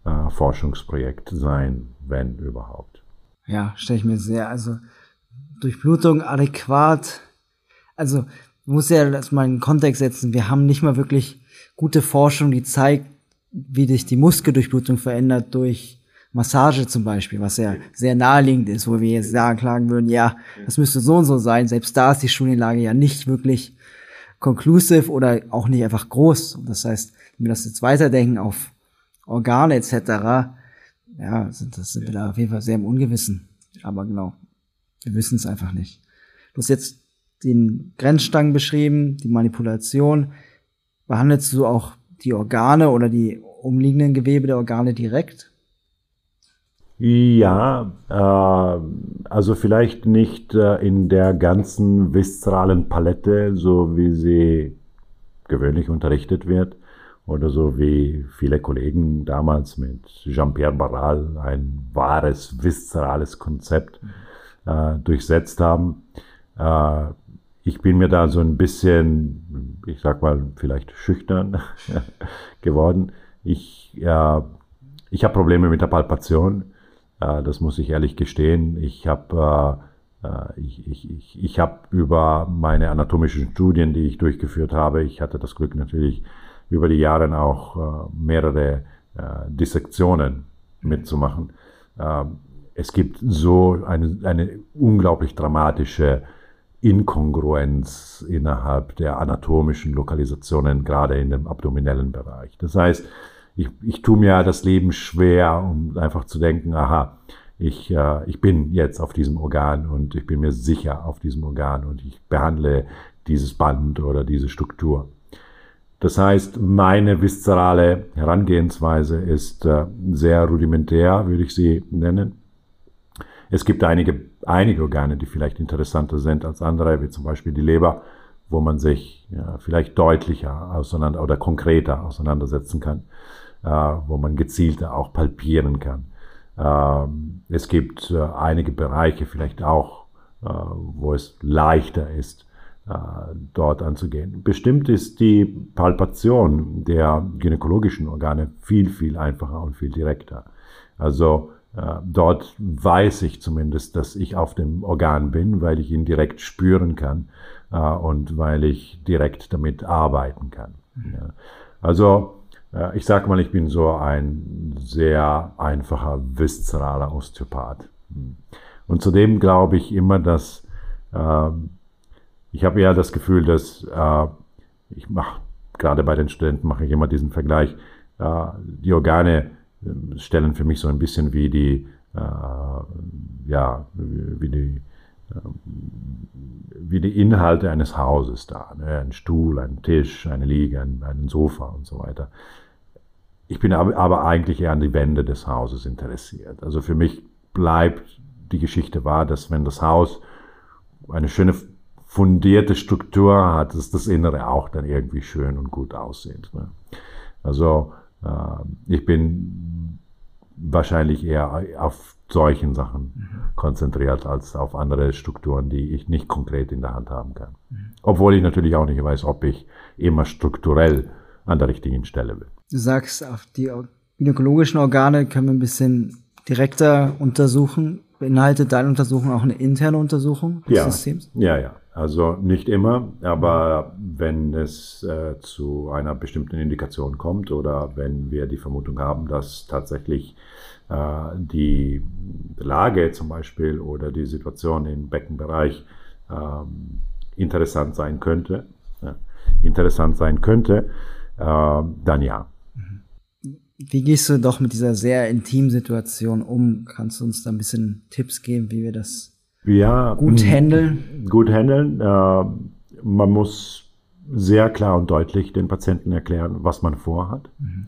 äh, Forschungsprojekt sein, wenn überhaupt. Ja, stelle ich mir sehr, also Durchblutung adäquat, also muss ja das mal in den Kontext setzen. Wir haben nicht mal wirklich gute Forschung, die zeigt, wie sich die Muskeldurchblutung verändert durch Massage zum Beispiel, was ja sehr naheliegend ist, wo wir jetzt sagen, klagen würden, ja, das müsste so und so sein. Selbst da ist die Studienlage ja nicht wirklich conclusive oder auch nicht einfach groß. Das heißt, wenn wir das jetzt weiterdenken auf Organe etc., ja, sind, das sind wir da auf jeden Fall sehr im Ungewissen. Aber genau, wir wissen es einfach nicht. Du hast jetzt den Grenzstangen beschrieben, die Manipulation. Behandelst du auch die Organe oder die umliegenden Gewebe der Organe direkt? Ja, äh, also vielleicht nicht äh, in der ganzen viszeralen Palette, so wie sie gewöhnlich unterrichtet wird, oder so wie viele Kollegen damals mit Jean-Pierre Barral ein wahres viszerales Konzept äh, durchsetzt haben. Äh, ich bin mir da so ein bisschen, ich sag mal, vielleicht schüchtern geworden. Ich, äh, ich habe Probleme mit der Palpation das muss ich ehrlich gestehen. Ich habe äh, äh, ich, ich, ich, ich hab über meine anatomischen Studien, die ich durchgeführt habe, ich hatte das Glück natürlich über die Jahre auch mehrere Dissektionen mitzumachen. Ähm, es gibt so eine, eine unglaublich dramatische Inkongruenz innerhalb der anatomischen Lokalisationen, gerade in dem abdominellen Bereich. Das heißt, ich, ich tue mir das Leben schwer, um einfach zu denken, aha, ich, äh, ich bin jetzt auf diesem Organ und ich bin mir sicher auf diesem Organ und ich behandle dieses Band oder diese Struktur. Das heißt, meine viszerale Herangehensweise ist äh, sehr rudimentär, würde ich sie nennen. Es gibt einige, einige Organe, die vielleicht interessanter sind als andere, wie zum Beispiel die Leber, wo man sich ja, vielleicht deutlicher auseinander oder konkreter auseinandersetzen kann äh, wo man gezielter auch palpieren kann. Ähm, es gibt äh, einige Bereiche vielleicht auch, äh, wo es leichter ist, äh, dort anzugehen. Bestimmt ist die Palpation der gynäkologischen Organe viel, viel einfacher und viel direkter. Also äh, dort weiß ich zumindest, dass ich auf dem Organ bin, weil ich ihn direkt spüren kann äh, und weil ich direkt damit arbeiten kann. Ja. Also ich sag mal, ich bin so ein sehr einfacher, viszeraler Osteopath. Und zudem glaube ich immer, dass äh, ich habe ja das Gefühl, dass äh, ich mache, gerade bei den Studenten mache ich immer diesen Vergleich, äh, die Organe äh, stellen für mich so ein bisschen wie die, äh, ja, wie die, äh, wie die Inhalte eines Hauses da. Ne? Ein Stuhl, ein Tisch, eine Liege, ein, ein Sofa und so weiter. Ich bin aber eigentlich eher an die Wände des Hauses interessiert. Also für mich bleibt die Geschichte wahr, dass wenn das Haus eine schöne fundierte Struktur hat, dass das Innere auch dann irgendwie schön und gut aussieht. Ne? Also Äh, ich bin wahrscheinlich eher auf solchen Sachen mhm. konzentriert als auf andere Strukturen, die ich nicht konkret in der Hand haben kann. Mhm. Obwohl ich natürlich auch nicht weiß, ob ich immer strukturell an der richtigen Stelle bin. Du sagst, auf die gynäkologischen Organe können wir ein bisschen direkter untersuchen. Beinhaltet deine Untersuchung auch eine interne Untersuchung des ja. Systems? Ja, ja. Also nicht immer, aber wenn es äh, zu einer bestimmten Indikation kommt oder wenn wir die Vermutung haben, dass tatsächlich äh, die Lage zum Beispiel oder die Situation im Beckenbereich äh, interessant sein könnte, interessant sein könnte, äh, dann ja. Wie gehst du doch mit dieser sehr intimen Situation um? Kannst du uns da ein bisschen Tipps geben, wie wir das ja, gut handeln? Gut handeln. Äh, man muss sehr klar und deutlich den Patienten erklären, was man vorhat. Mhm.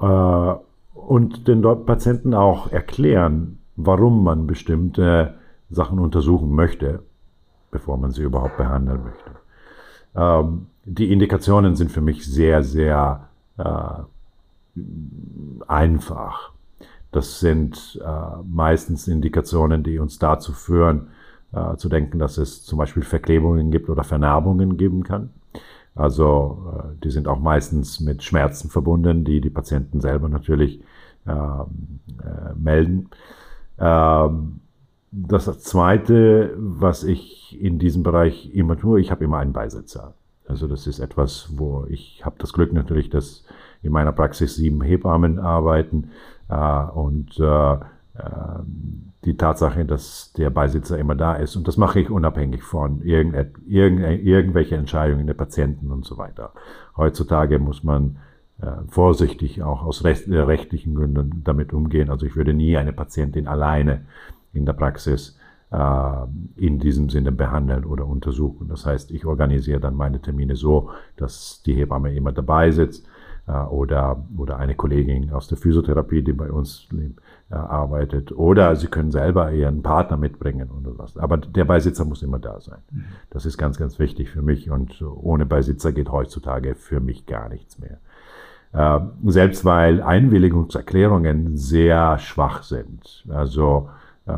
Äh, und den Patienten auch erklären, warum man bestimmte Sachen untersuchen möchte, bevor man sie überhaupt behandeln möchte. Ähm, die Indikationen sind für mich sehr, sehr äh, einfach. Das sind äh, meistens Indikationen, die uns dazu führen, äh, zu denken, dass es zum Beispiel Verklebungen gibt oder Vernarbungen geben kann. Also äh, die sind auch meistens mit Schmerzen verbunden, die die Patienten selber natürlich äh, äh, melden. Ähm, das Zweite, was ich in diesem Bereich immer tue, ich habe immer einen Beisitzer. Also das ist etwas, wo ich habe das Glück natürlich, dass in meiner Praxis sieben Hebammen arbeiten äh, und äh, äh, die Tatsache, dass der Beisitzer immer da ist. Und das mache ich unabhängig von irgend, irgend, irgendwelche Entscheidungen der Patienten und so weiter. Heutzutage muss man vorsichtig auch aus recht, rechtlichen Gründen damit umgehen. Also ich würde nie eine Patientin alleine in der Praxis in diesem Sinne behandeln oder untersuchen. Das heißt, ich organisiere dann meine Termine so, dass die Hebamme immer dabei sitzt oder, oder eine Kollegin aus der Physiotherapie, die bei uns äh, arbeitet. Oder sie können selber ihren Partner mitbringen oder was. Aber der Beisitzer muss immer da sein. Mhm. Das ist ganz, ganz wichtig für mich und ohne Beisitzer geht heutzutage für mich gar nichts mehr. Äh, selbst weil Einwilligungserklärungen sehr schwach sind. Also äh,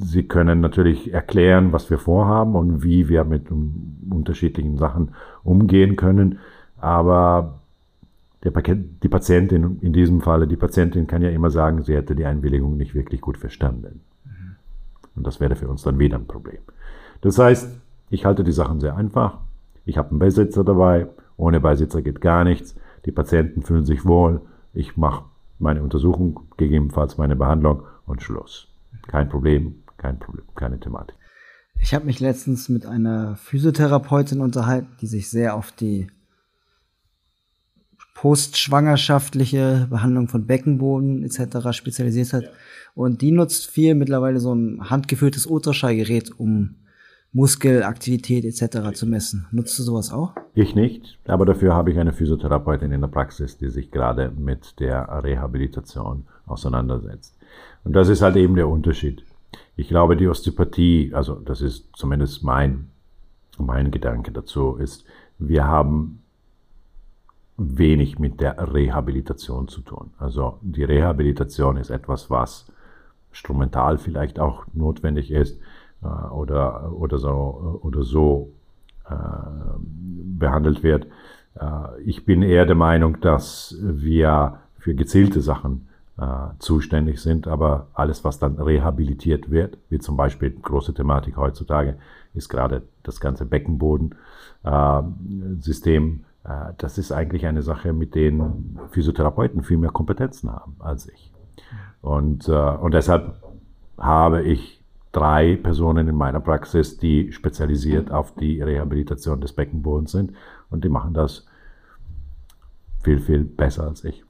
Sie können natürlich erklären, was wir vorhaben und wie wir mit unterschiedlichen Sachen umgehen können. Aber der, die Patientin, in diesem Falle, die Patientin kann ja immer sagen, sie hätte die Einwilligung nicht wirklich gut verstanden. Und das wäre für uns dann wieder ein Problem. Das heißt, ich halte die Sachen sehr einfach. Ich habe einen Beisitzer dabei. Ohne Beisitzer geht gar nichts. Die Patienten fühlen sich wohl. Ich mache meine Untersuchung, gegebenenfalls meine Behandlung und Schluss. Kein Problem, kein Problem, keine Thematik. Ich habe mich letztens mit einer Physiotherapeutin unterhalten, die sich sehr auf die postschwangerschaftliche Behandlung von Beckenboden etc. spezialisiert hat. Ja. Und die nutzt viel mittlerweile so ein handgeführtes Ultraschallgerät, um Muskelaktivität etc. zu messen. Nutzt du sowas auch? Ich nicht, aber dafür habe ich eine Physiotherapeutin in der Praxis, die sich gerade mit der Rehabilitation auseinandersetzt. Und das ist halt eben der Unterschied. Ich glaube, die Osteopathie, also das ist zumindest mein, mein Gedanke dazu, ist, wir haben wenig mit der Rehabilitation zu tun. Also die Rehabilitation ist etwas, was instrumental vielleicht auch notwendig ist äh, oder, oder so, oder so äh, behandelt wird. Äh, ich bin eher der Meinung, dass wir für gezielte Sachen zuständig sind. Aber alles, was dann rehabilitiert wird, wie zum Beispiel große Thematik heutzutage, ist gerade das ganze Beckenbodensystem. Äh, äh, das ist eigentlich eine Sache, mit denen Physiotherapeuten viel mehr Kompetenzen haben als ich. Und, äh, und deshalb habe ich drei Personen in meiner Praxis, die spezialisiert auf die Rehabilitation des Beckenbodens sind. Und die machen das viel, viel besser als ich.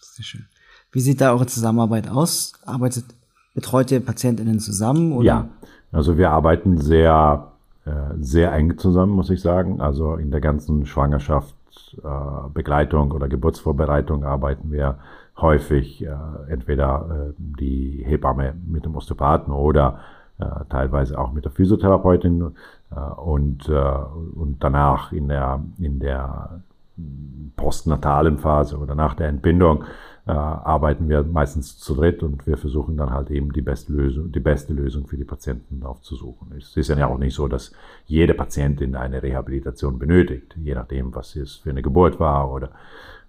Sehr schön. Wie sieht da eure Zusammenarbeit aus? Arbeitet, betreut ihr PatientInnen zusammen? Oder? Ja, also wir arbeiten sehr, äh, sehr eng zusammen, muss ich sagen. Also in der ganzen Schwangerschaftsbegleitung äh, oder Geburtsvorbereitung arbeiten wir häufig äh, entweder die Hebamme mit dem Osteopathen oder teilweise auch mit der Physiotherapeutin und, und danach in der, in der postnatalen Phase oder nach der Entbindung äh, arbeiten wir meistens zu dritt und wir versuchen dann halt eben die beste Lösung, die beste Lösung für die Patienten aufzusuchen. Es ist ja auch nicht so, dass jede Patientin eine Rehabilitation benötigt, je nachdem, was es für eine Geburt war oder,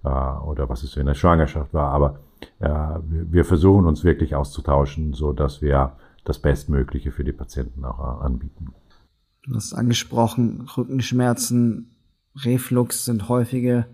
äh, oder was es für eine Schwangerschaft war. Aber äh, wir versuchen uns wirklich auszutauschen, so dass wir das Bestmögliche für die Patienten auch äh, anbieten. Du hast angesprochen, Rückenschmerzen, Reflux sind häufige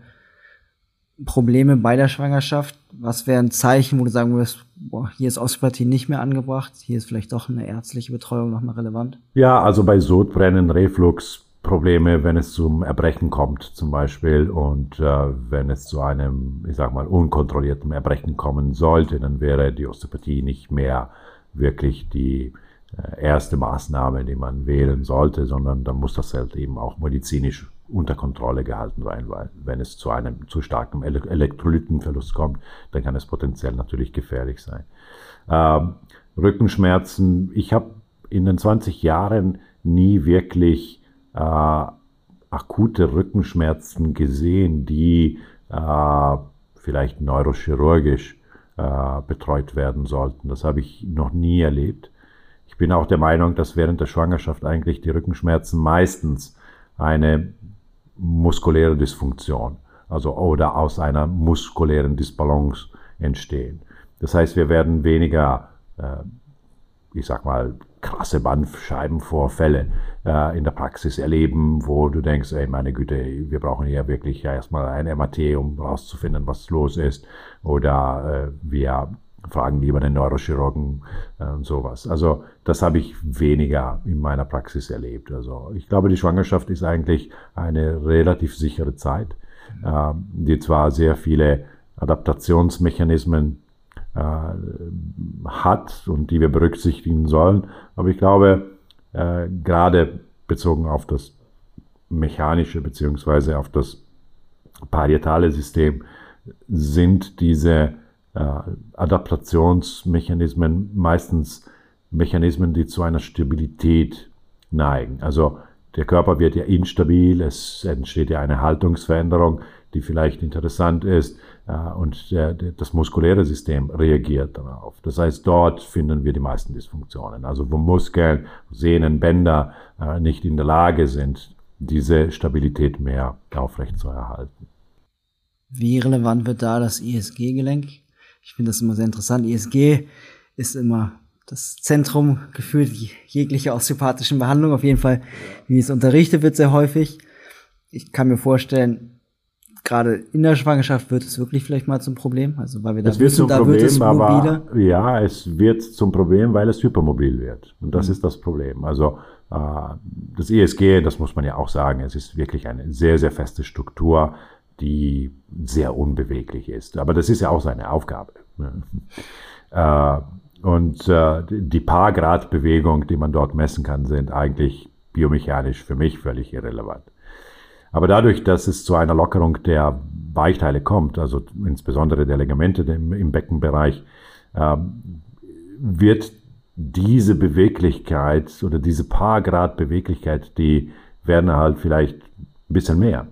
Probleme bei der Schwangerschaft? Was wären Zeichen, wo du sagen würdest, boah, hier ist Osteopathie nicht mehr angebracht, hier ist vielleicht doch eine ärztliche Betreuung nochmal relevant? Ja, also bei Sodbrennen, Reflux, Probleme, wenn es zum Erbrechen kommt zum Beispiel und äh, wenn es zu einem, ich sag mal, unkontrollierten Erbrechen kommen sollte, dann wäre die Osteopathie nicht mehr wirklich die äh, erste Maßnahme, die man wählen sollte, sondern dann muss das halt eben auch medizinisch unter Kontrolle gehalten sein, weil wenn es zu einem zu starken Elektrolytenverlust kommt, dann kann es potenziell natürlich gefährlich sein. Ähm, Rückenschmerzen, ich habe in den 20 Jahren nie wirklich äh, akute Rückenschmerzen gesehen, die äh, vielleicht neurochirurgisch äh, betreut werden sollten. Das habe ich noch nie erlebt. Ich bin auch der Meinung, dass während der Schwangerschaft eigentlich die Rückenschmerzen meistens eine muskuläre Dysfunktion, also oder aus einer muskulären Disbalance entstehen. Das heißt, wir werden weniger, äh, ich sag mal, krasse Bandscheibenvorfälle äh, in der Praxis erleben, wo du denkst, ey, meine Güte, wir brauchen hier wirklich erstmal ein MAT, um rauszufinden, was los ist. Oder äh, wir fragen lieber den Neurochirurgen äh, sowas. Also das habe ich weniger in meiner Praxis erlebt. Also ich glaube, die Schwangerschaft ist eigentlich eine relativ sichere Zeit, äh, die zwar sehr viele Adaptationsmechanismen äh, hat und die wir berücksichtigen sollen, aber ich glaube, äh, gerade bezogen auf das mechanische beziehungsweise auf das parietale System sind diese Adaptationsmechanismen meistens Mechanismen, die zu einer Stabilität neigen. Also der Körper wird ja instabil, es entsteht ja eine Haltungsveränderung, die vielleicht interessant ist äh, und das muskuläre System reagiert darauf. Das heißt, dort finden wir die meisten Dysfunktionen. Also wo Muskeln, Sehnen, Bänder äh, nicht in der Lage sind, diese Stabilität mehr aufrechtzuerhalten. Wie relevant wird da das ISG-Gelenk? Ich finde das immer sehr interessant. ISG ist immer das Zentrum gefühlt jeglicher osteopathischen Behandlung. Auf jeden Fall, wie es unterrichtet wird, sehr häufig. Ich kann mir vorstellen, gerade in der Schwangerschaft wird es wirklich vielleicht mal zum Problem. Also weil wir da es wird wissen, zum da Problem, wird es mobile. Aber, ja, es wird zum Problem, weil es hypermobil wird. Und das mhm. ist das Problem. Also äh, das ESG, das muss man ja auch sagen, es ist wirklich eine sehr, sehr feste Struktur die sehr unbeweglich ist. Aber das ist ja auch seine Aufgabe. Ne? Äh, und äh, die paar Grad Bewegung, die man dort messen kann, sind eigentlich biomechanisch für mich völlig irrelevant. Aber dadurch, dass es zu einer Lockerung der Weichteile kommt, also insbesondere der Ligamente im, Beckenbereich, ähm, wird diese Beweglichkeit oder diese paar Grad Beweglichkeit, die werden halt vielleicht ein bisschen mehr.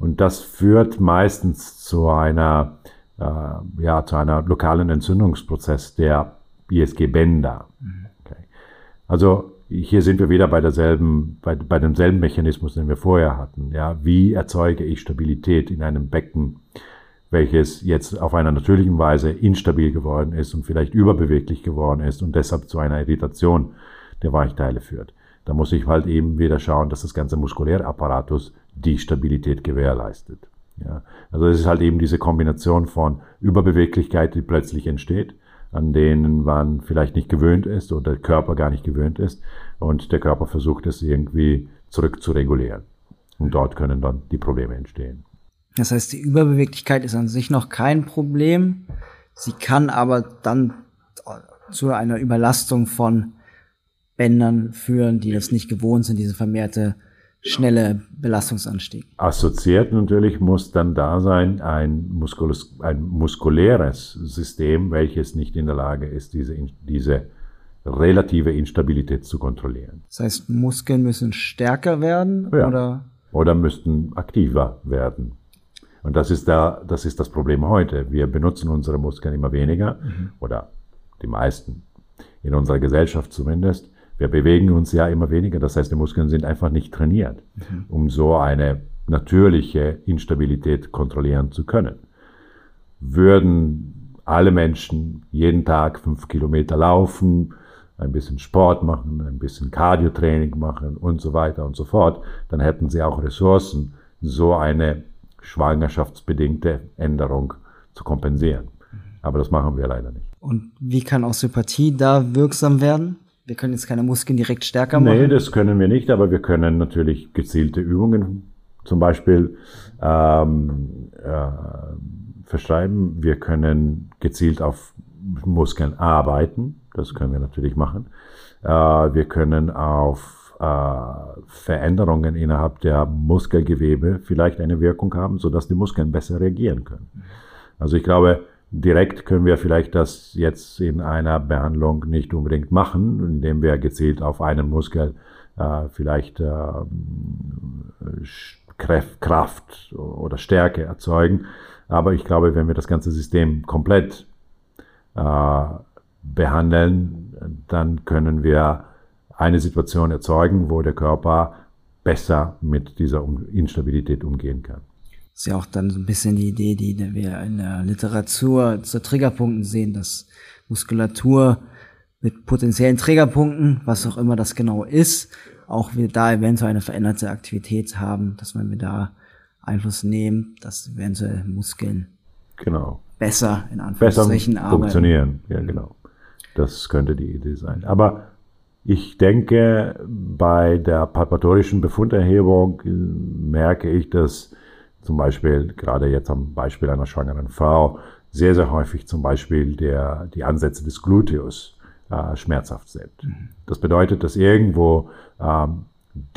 Und das führt meistens zu einer, äh, ja, zu einer lokalen Entzündungsprozess der ISG-Bänder. Okay. Also hier sind wir wieder bei derselben, bei, bei demselben Mechanismus, den wir vorher hatten. Ja, wie erzeuge ich Stabilität in einem Becken, welches jetzt auf einer natürlichen Weise instabil geworden ist und vielleicht überbeweglich geworden ist und deshalb zu einer Irritation der Weichteile führt. Da muss ich halt eben wieder schauen, dass das ganze Muskulärapparatus die Stabilität gewährleistet. Ja, also es ist halt eben diese Kombination von Überbeweglichkeit, die plötzlich entsteht, an denen man vielleicht nicht gewöhnt ist oder der Körper gar nicht gewöhnt ist und der Körper versucht es irgendwie zurück zu regulieren. Und dort können dann die Probleme entstehen. Das heißt, die Überbeweglichkeit ist an sich noch kein Problem. Sie kann aber dann zu einer Überlastung von Bändern führen, die das nicht gewohnt sind, diese vermehrte schnelle Belastungsanstieg. Assoziiert natürlich muss dann da sein ein, muskulus, ein muskuläres System, welches nicht in der Lage ist, diese, diese relative Instabilität zu kontrollieren. Das heißt, Muskeln müssen stärker werden ja. oder? Oder müssten aktiver werden. Und das ist, da, das ist das Problem heute. Wir benutzen unsere Muskeln immer weniger mhm. oder die meisten in unserer Gesellschaft zumindest. Wir bewegen uns ja immer weniger. Das heißt, die Muskeln sind einfach nicht trainiert, mhm. um so eine natürliche Instabilität kontrollieren zu können. Würden alle Menschen jeden Tag fünf Kilometer laufen, ein bisschen Sport machen, ein bisschen Cardiotraining machen und so weiter und so fort, dann hätten sie auch Ressourcen, so eine schwangerschaftsbedingte Änderung zu kompensieren. Aber das machen wir leider nicht. Und wie kann Osteopathie da wirksam werden? Wir können jetzt keine Muskeln direkt stärker machen. Nee, das können wir nicht, aber wir können natürlich gezielte Übungen zum Beispiel ähm, äh, verschreiben. Wir können gezielt auf Muskeln arbeiten. Das können wir natürlich machen. Äh, wir können auf äh, Veränderungen innerhalb der Muskelgewebe vielleicht eine Wirkung haben, sodass die Muskeln besser reagieren können. Also ich glaube, direkt können wir vielleicht das jetzt in einer Behandlung nicht unbedingt machen, indem wir gezielt auf einen Muskel äh, vielleicht äh, Kraft oder Stärke erzeugen. Aber ich glaube, wenn wir das ganze System komplett äh, behandeln, dann können wir eine Situation erzeugen, wo der Körper besser mit dieser Instabilität umgehen kann. Das ist ja auch dann so ein bisschen die Idee, die wir in der Literatur zu Triggerpunkten sehen, dass Muskulatur mit potenziellen Triggerpunkten, was auch immer das genau ist, auch wir da eventuell eine veränderte Aktivität haben, dass wir da Einfluss nehmen, dass eventuell Muskeln genau. besser in Anführungszeichen besser funktionieren. Ja, genau. Das könnte die Idee sein. Aber ich denke, bei der palpatorischen Befunderhebung äh, merke ich, dass zum Beispiel gerade jetzt am Beispiel einer schwangeren Frau sehr, sehr häufig zum Beispiel der, die Ansätze des Gluteus äh, schmerzhaft sind. Mhm. Das bedeutet, dass irgendwo ähm,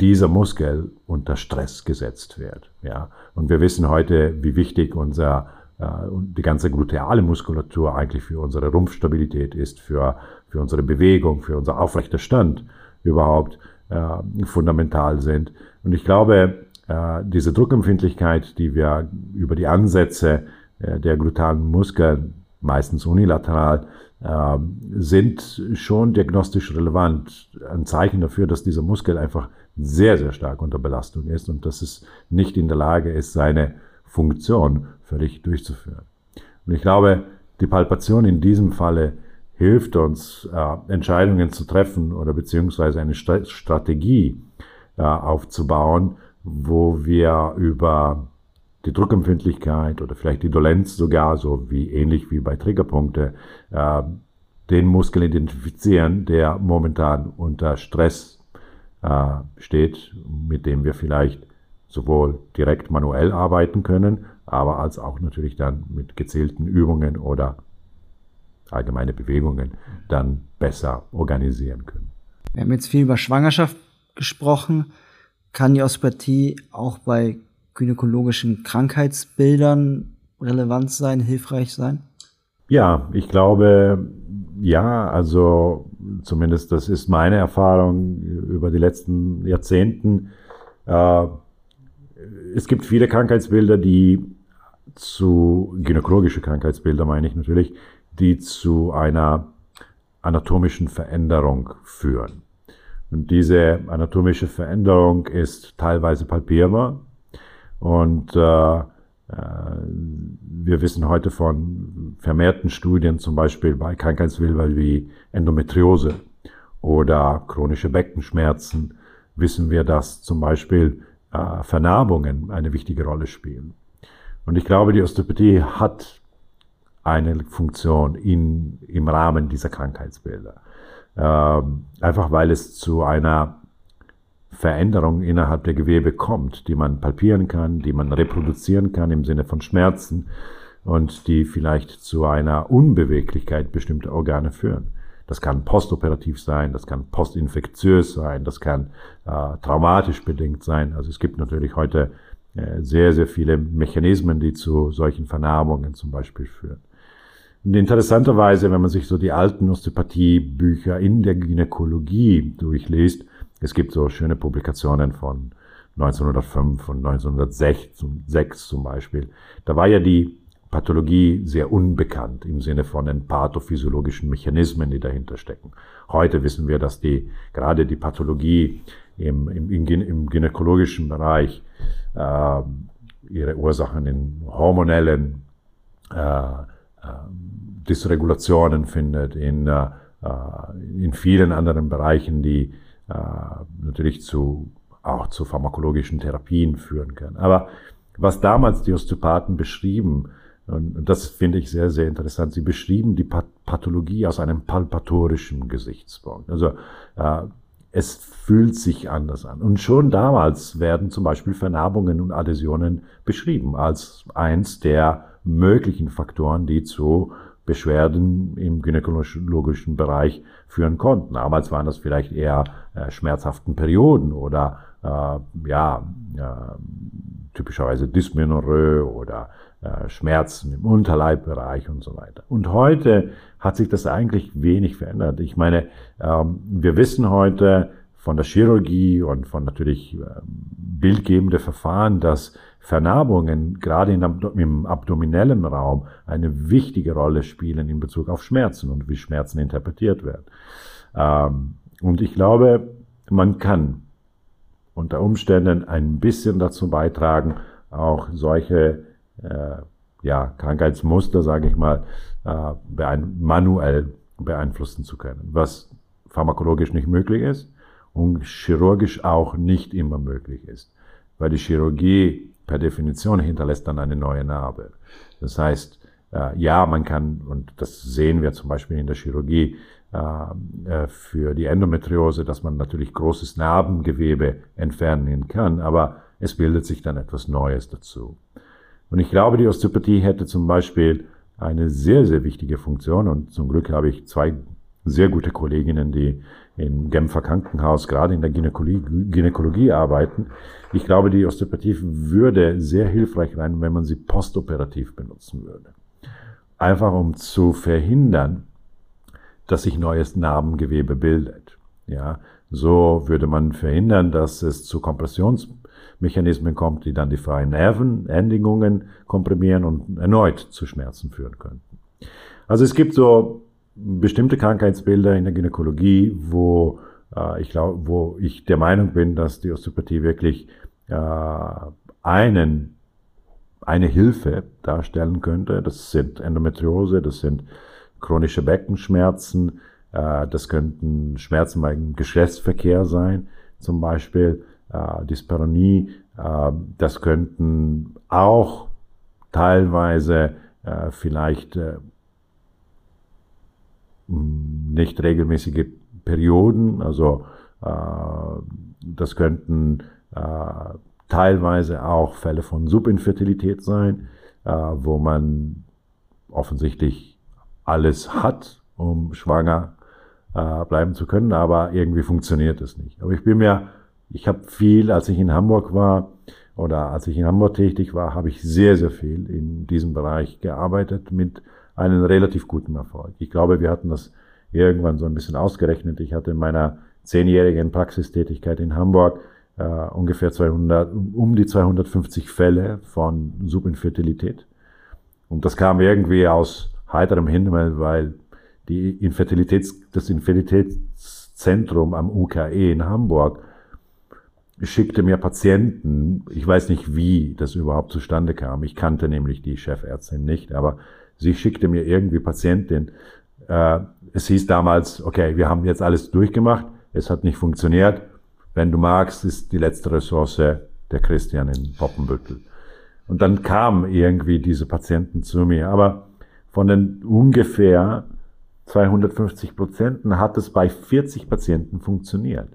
dieser Muskel unter Stress gesetzt wird. Ja? Und wir wissen heute, wie wichtig unser äh, die ganze gluteale Muskulatur eigentlich für unsere Rumpfstabilität ist, für, für unsere Bewegung, für unser aufrechter Stand überhaupt äh, fundamental sind. Und ich glaube, äh, diese Druckempfindlichkeit, die wir über die Ansätze äh, der glutalen Muskeln, meistens unilateral, äh, sind schon diagnostisch relevant. Ein Zeichen dafür, dass dieser Muskel einfach sehr, sehr stark unter Belastung ist und dass es nicht in der Lage ist, seine Funktion völlig durchzuführen. Und ich glaube, die Palpation in diesem Falle hilft uns, äh, Entscheidungen zu treffen oder beziehungsweise eine St Strategie aufzubauen, wo wir über die Druckempfindlichkeit oder vielleicht die Dolenz sogar, so wie ähnlich wie bei Triggerpunkte, äh, den Muskel identifizieren, der momentan unter Stress äh, steht, mit dem wir vielleicht sowohl direkt manuell arbeiten können, aber als auch natürlich dann mit gezielten Übungen oder allgemeine Bewegungen dann besser organisieren können. Wir haben jetzt viel über Schwangerschaft gesprochen. Kann die Osteopathie auch bei gynäkologischen Krankheitsbildern relevant sein, hilfreich sein? Ja, ich glaube, ja, also zumindest das ist meine Erfahrung über die letzten Jahrzehnten. Äh, es gibt viele Krankheitsbilder, die zu, gynäkologische Krankheitsbilder meine ich natürlich, die zu einer anatomischen Veränderung führen. Und diese anatomische Veränderung ist teilweise palpierbar, und äh, äh, wir wissen heute von vermehrten Studien, zum Beispiel bei Krankheitsbildern wie Endometriose oder chronische Beckenschmerzen, wissen wir, dass zum Beispiel äh, Vernarbungen eine wichtige Rolle spielen. Und ich glaube, die Osteopathie hat eine Funktion in, im Rahmen dieser Krankheitsbilder. Ähm, einfach weil es zu einer Veränderung innerhalb der Gewebe kommt, die man palpieren kann, die man reproduzieren kann im Sinne von Schmerzen und die vielleicht zu einer Unbeweglichkeit bestimmter Organe führen. Das kann postoperativ sein, das kann postinfektiös sein, das kann äh, traumatisch bedingt sein. Also es gibt natürlich heute äh, sehr, sehr viele Mechanismen, die zu solchen Vernarbungen zum Beispiel führen. Und interessanterweise, wenn man sich so die alten Osteopathie-Bücher in der Gynäkologie durchliest, es gibt so schöne Publikationen von 1905 und 1906 zum Beispiel. Da war ja die Pathologie sehr unbekannt im Sinne von den pathophysiologischen Mechanismen, die dahinter stecken. Heute wissen wir, dass die, gerade die Pathologie im, im, im gynäkologischen Bereich äh, ihre Ursachen in hormonellen äh, Dysregulationen findet, in, äh, in vielen anderen Bereichen, die äh, natürlich zu, auch zu pharmakologischen Therapien führen können. Aber was damals die Osteopathen beschrieben, und das finde ich sehr, sehr interessant. Sie beschrieben die Pathologie aus einem palpatorischen Gesichtspunkt. Also äh, es fühlt sich anders an. Und schon damals werden zum Beispiel Vernarbungen und Adhäsionen beschrieben als eins der möglichen Faktoren, die zu Beschwerden im gynäkologischen Bereich führen konnten. Damals waren das vielleicht eher äh, schmerzhaften Perioden oder äh, ja, äh, typischerweise Dysmenorrhoe oder äh, Schmerzen im Unterleibbereich und so weiter. Und heute hat sich das eigentlich wenig verändert. Ich meine, ähm, wir wissen heute von der Chirurgie und von natürlich äh, bildgebende Verfahren, dass Vernarbungen gerade im abdominellen Raum eine wichtige Rolle spielen in Bezug auf Schmerzen und wie Schmerzen interpretiert werden. Ähm, und ich glaube, man kann unter Umständen ein bisschen dazu beitragen, auch solche äh, ja, Krankheitsmuster, sage ich mal, äh, manuell beeinflussen zu können, was pharmakologisch nicht möglich ist und chirurgisch auch nicht immer möglich ist, weil die Chirurgie per Definition hinterlässt dann eine neue Narbe. Das heißt, äh, ja, man kann, und das sehen wir zum Beispiel in der Chirurgie, äh, äh für die Endometriose, dass man natürlich großes Narbengewebe entfernen kann, aber es bildet sich dann etwas Neues dazu. Und ich glaube, die Osteopathie hätte zum Beispiel eine sehr, sehr wichtige Funktion. Und zum Glück habe ich zwei sehr gute Kolleginnen, die im Genfer Krankenhaus gerade in der Gynäkologie, Gynäkologie arbeiten. Ich glaube, die Osteopathie würde sehr hilfreich sein, wenn man sie postoperativ benutzen würde. Einfach um zu verhindern, dass sich neues Narbengewebe bildet. Ja, so würde man verhindern, dass es zu Kompressions Mechanismen kommt, die dann die freien Nervenendigungen komprimieren und erneut zu Schmerzen führen könnten. Also es gibt so bestimmte Krankheitsbilder in der Gynäkologie, wo äh, ich glaube, wo ich der Meinung bin, dass die Osteopathie wirklich äh, einen eine Hilfe darstellen könnte. Das sind Endometriose, das sind chronische Beckenschmerzen, äh, das könnten Schmerzen beim Geschlechtsverkehr sein, zum Beispiel äh, Dyspareunie. Äh, das könnten auch teilweise äh, vielleicht äh, nicht regelmäßige Perioden, also äh, das könnten äh, teilweise auch Fälle von Subinfertilität sein, äh, wo man offensichtlich alles hat, um schwanger äh, bleiben zu können, aber irgendwie funktioniert es nicht. Aber ich bin mir ich habe viel, als ich in Hamburg war oder als ich in Hamburg tätig war, habe ich sehr, sehr viel in diesem Bereich gearbeitet mit einem relativ guten Erfolg. Ich glaube, wir hatten das irgendwann so ein bisschen ausgerechnet. Ich hatte in meiner zehnjährigen Praxistätigkeit in Hamburg äh, ungefähr 200, um die 250 Fälle von Subinfertilität. Und das kam irgendwie aus heiterem Himmel, weil die Infertilitäts, das Infertilitätszentrum am UKE in Hamburg schickte mir Patienten, ich weiß nicht, wie das überhaupt zustande kam. Ich kannte nämlich die Chefärztin nicht, aber sie schickte mir irgendwie Patientin. Äh, es hieß damals, okay, wir haben jetzt alles durchgemacht, es hat nicht funktioniert. Wenn du magst, ist die letzte Ressource der Christian in Poppenbüttel. Und dann kamen irgendwie diese Patienten zu mir, aber von den ungefähr 250 Prozenten hat es bei 40 Patienten funktioniert.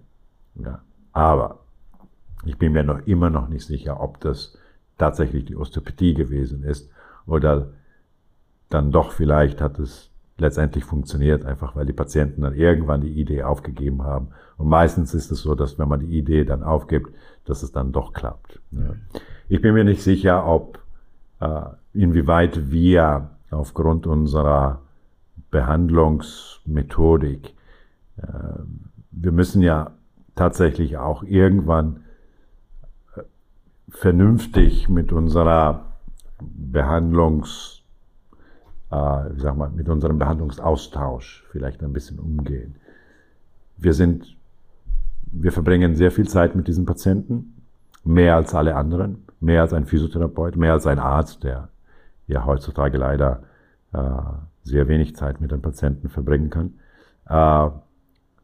Ja, aber ich bin mir noch immer noch nicht sicher, ob das tatsächlich die Osteopathie gewesen ist oder dann doch vielleicht hat es letztendlich funktioniert, einfach weil die Patienten dann irgendwann die Idee aufgegeben haben. Und meistens ist es so, dass wenn man die Idee dann aufgibt, dass es dann doch klappt. Ich bin mir nicht sicher, ob äh, inwieweit wir aufgrund unserer Behandlungsmethodik, äh, wir müssen ja tatsächlich auch irgendwann vernünftig mit unserer Behandlungs, äh, wie sag mal, mit unserem Behandlungsaustausch vielleicht ein bisschen umgehen. Wir sind, wir verbringen sehr viel Zeit mit diesen Patienten, mehr als alle anderen, mehr als ein Physiotherapeut, mehr als ein Arzt, der ja heutzutage leider äh, sehr wenig Zeit mit den Patienten verbringen kann. Äh,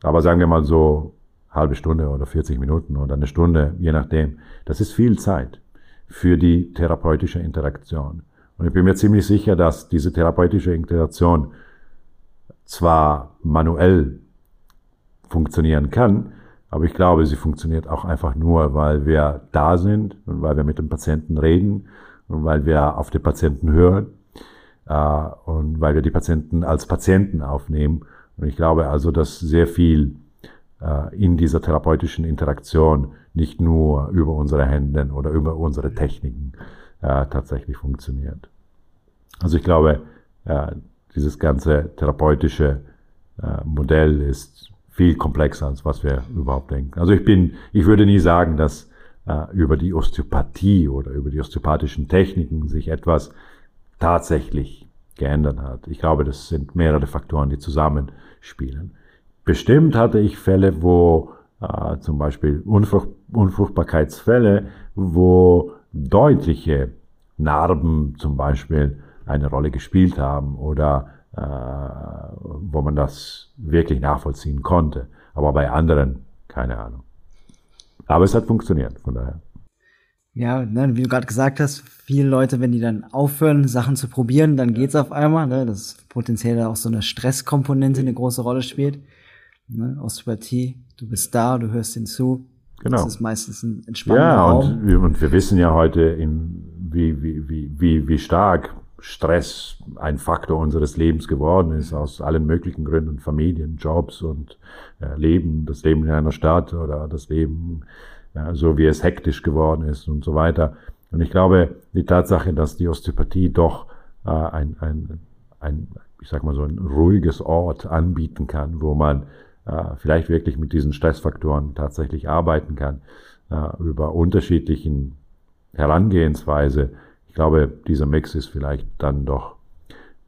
aber sagen wir mal so halbe Stunde oder 40 Minuten oder eine Stunde, je nachdem. Das ist viel Zeit für die therapeutische Interaktion. Und ich bin mir ziemlich sicher, dass diese therapeutische Interaktion zwar manuell funktionieren kann, aber ich glaube, sie funktioniert auch einfach nur, weil wir da sind und weil wir mit dem Patienten reden und weil wir auf den Patienten hören äh, und weil wir die Patienten als Patienten aufnehmen. Und ich glaube also, dass sehr viel äh, in dieser therapeutischen Interaktion nicht nur über unsere Hände oder über unsere Techniken äh, tatsächlich funktioniert. Also ich glaube, äh, dieses ganze therapeutische äh, Modell ist viel komplexer, als was wir überhaupt denken. Also ich bin, ich würde nie sagen, dass äh, über die Osteopathie oder über die osteopathischen Techniken sich etwas tatsächlich geändert hat. Ich glaube, das sind mehrere Faktoren, die zusammenspielen. Bestimmt hatte ich Fälle, wo äh, zum Beispiel Unfrucht, Unfruchtbarkeitsfälle, wo deutliche Narben zum Beispiel eine Rolle gespielt haben oder äh, wo man das wirklich nachvollziehen konnte. Aber bei anderen keine Ahnung. Aber es hat funktioniert, von daher. Ja, ne, wie du gerade gesagt hast, viele Leute, wenn die dann aufhören, Sachen zu probieren, dann geht's auf einmal, ne, dass potenziell auch so eine Stresskomponente eine große Rolle spielt. Ne, Osteopathie, du bist da, du hörst hinzu. Genau. Das ist meistens ein entspannter ja, Raum. Und, und wir wissen ja heute, in, wie, wie, wie, wie, wie stark Stress ein Faktor unseres Lebens geworden ist, aus allen möglichen Gründen, Familien, Jobs und äh, Leben, das Leben in einer Stadt oder das Leben ja, so wie es hektisch geworden ist und so weiter. Und ich glaube, die Tatsache, dass die Osteopathie doch äh, ein, ein, ein, ich sag mal so ein ruhiges Ort anbieten kann, wo man äh, vielleicht wirklich mit diesen Stressfaktoren tatsächlich arbeiten kann, äh, über unterschiedlichen Herangehensweise. Ich glaube, dieser Mix ist vielleicht dann doch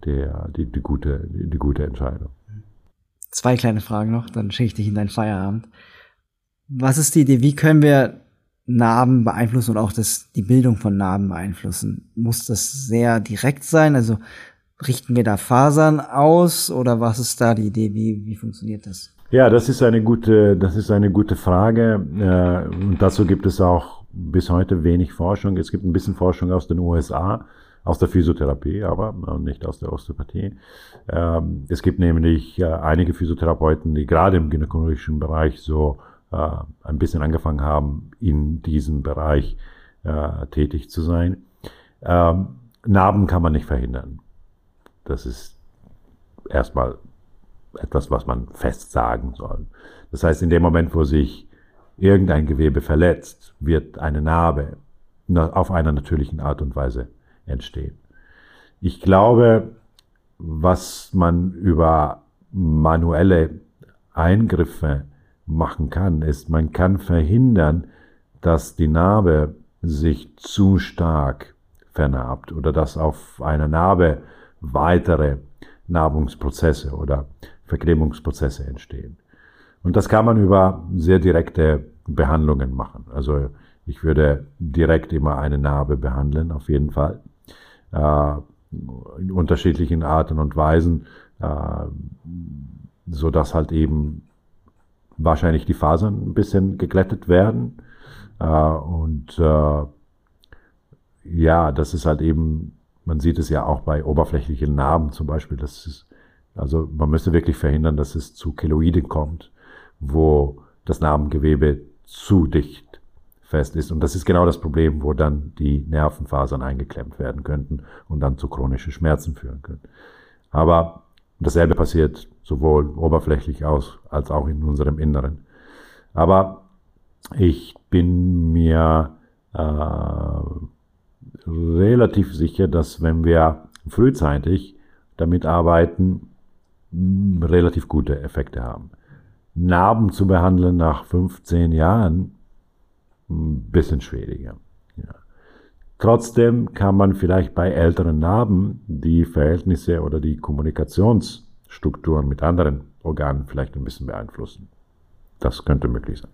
der, die, die, gute, die, gute Entscheidung. Zwei kleine Fragen noch, dann schicke ich dich in deinen Feierabend. Was ist die Idee? Wie können wir Narben beeinflussen und auch das, die Bildung von Narben beeinflussen? Muss das sehr direkt sein? Also richten wir da Fasern aus oder was ist da die Idee? Wie, wie funktioniert das? Ja, das ist eine gute, das ist eine gute Frage. Äh, und dazu gibt es auch bis heute wenig Forschung. Es gibt ein bisschen Forschung aus den USA, aus der Physiotherapie, aber nicht aus der Osteopathie. Ähm, es gibt nämlich äh, einige Physiotherapeuten, die gerade im gynäkologischen Bereich so äh, ein bisschen angefangen haben, in diesem Bereich äh, tätig zu sein. Ähm, Narben kann man nicht verhindern. Das ist erstmal etwas, was man fest sagen soll. Das heißt, in dem Moment, wo sich irgendein Gewebe verletzt, wird eine Narbe auf einer natürlichen Art und Weise entstehen. Ich glaube, was man über manuelle Eingriffe machen kann, ist, man kann verhindern, dass die Narbe sich zu stark vernarbt oder dass auf einer Narbe weitere Narbungsprozesse oder Verklebungsprozesse entstehen. Und das kann man über sehr direkte Behandlungen machen. Also ich würde direkt immer eine Narbe behandeln, auf jeden Fall. Äh, in unterschiedlichen Arten und Weisen, äh, so dass halt eben wahrscheinlich die Fasern ein bisschen geglättet werden. Äh, und ja, das ist halt eben, man sieht es ja auch bei oberflächlichen Narben zum Beispiel, das ist, also man müsste wirklich verhindern, dass es zu Keloiden kommt, wo das Narbengewebe zu dicht fest ist. Und das ist genau das Problem, wo dann die Nervenfasern eingeklemmt werden könnten und dann zu chronischen Schmerzen führen können. Aber dasselbe passiert sowohl oberflächlich aus als auch in unserem Inneren. Aber ich bin mir äh, relativ sicher, dass wenn wir frühzeitig damit arbeiten, relativ gute Effekte haben. Narben zu behandeln nach 15 Jahren, ein bisschen schwieriger. Ja. Trotzdem kann man vielleicht bei älteren Narben die Verhältnisse oder die Kommunikationsstrukturen mit anderen Organen vielleicht ein bisschen beeinflussen. Das könnte möglich sein.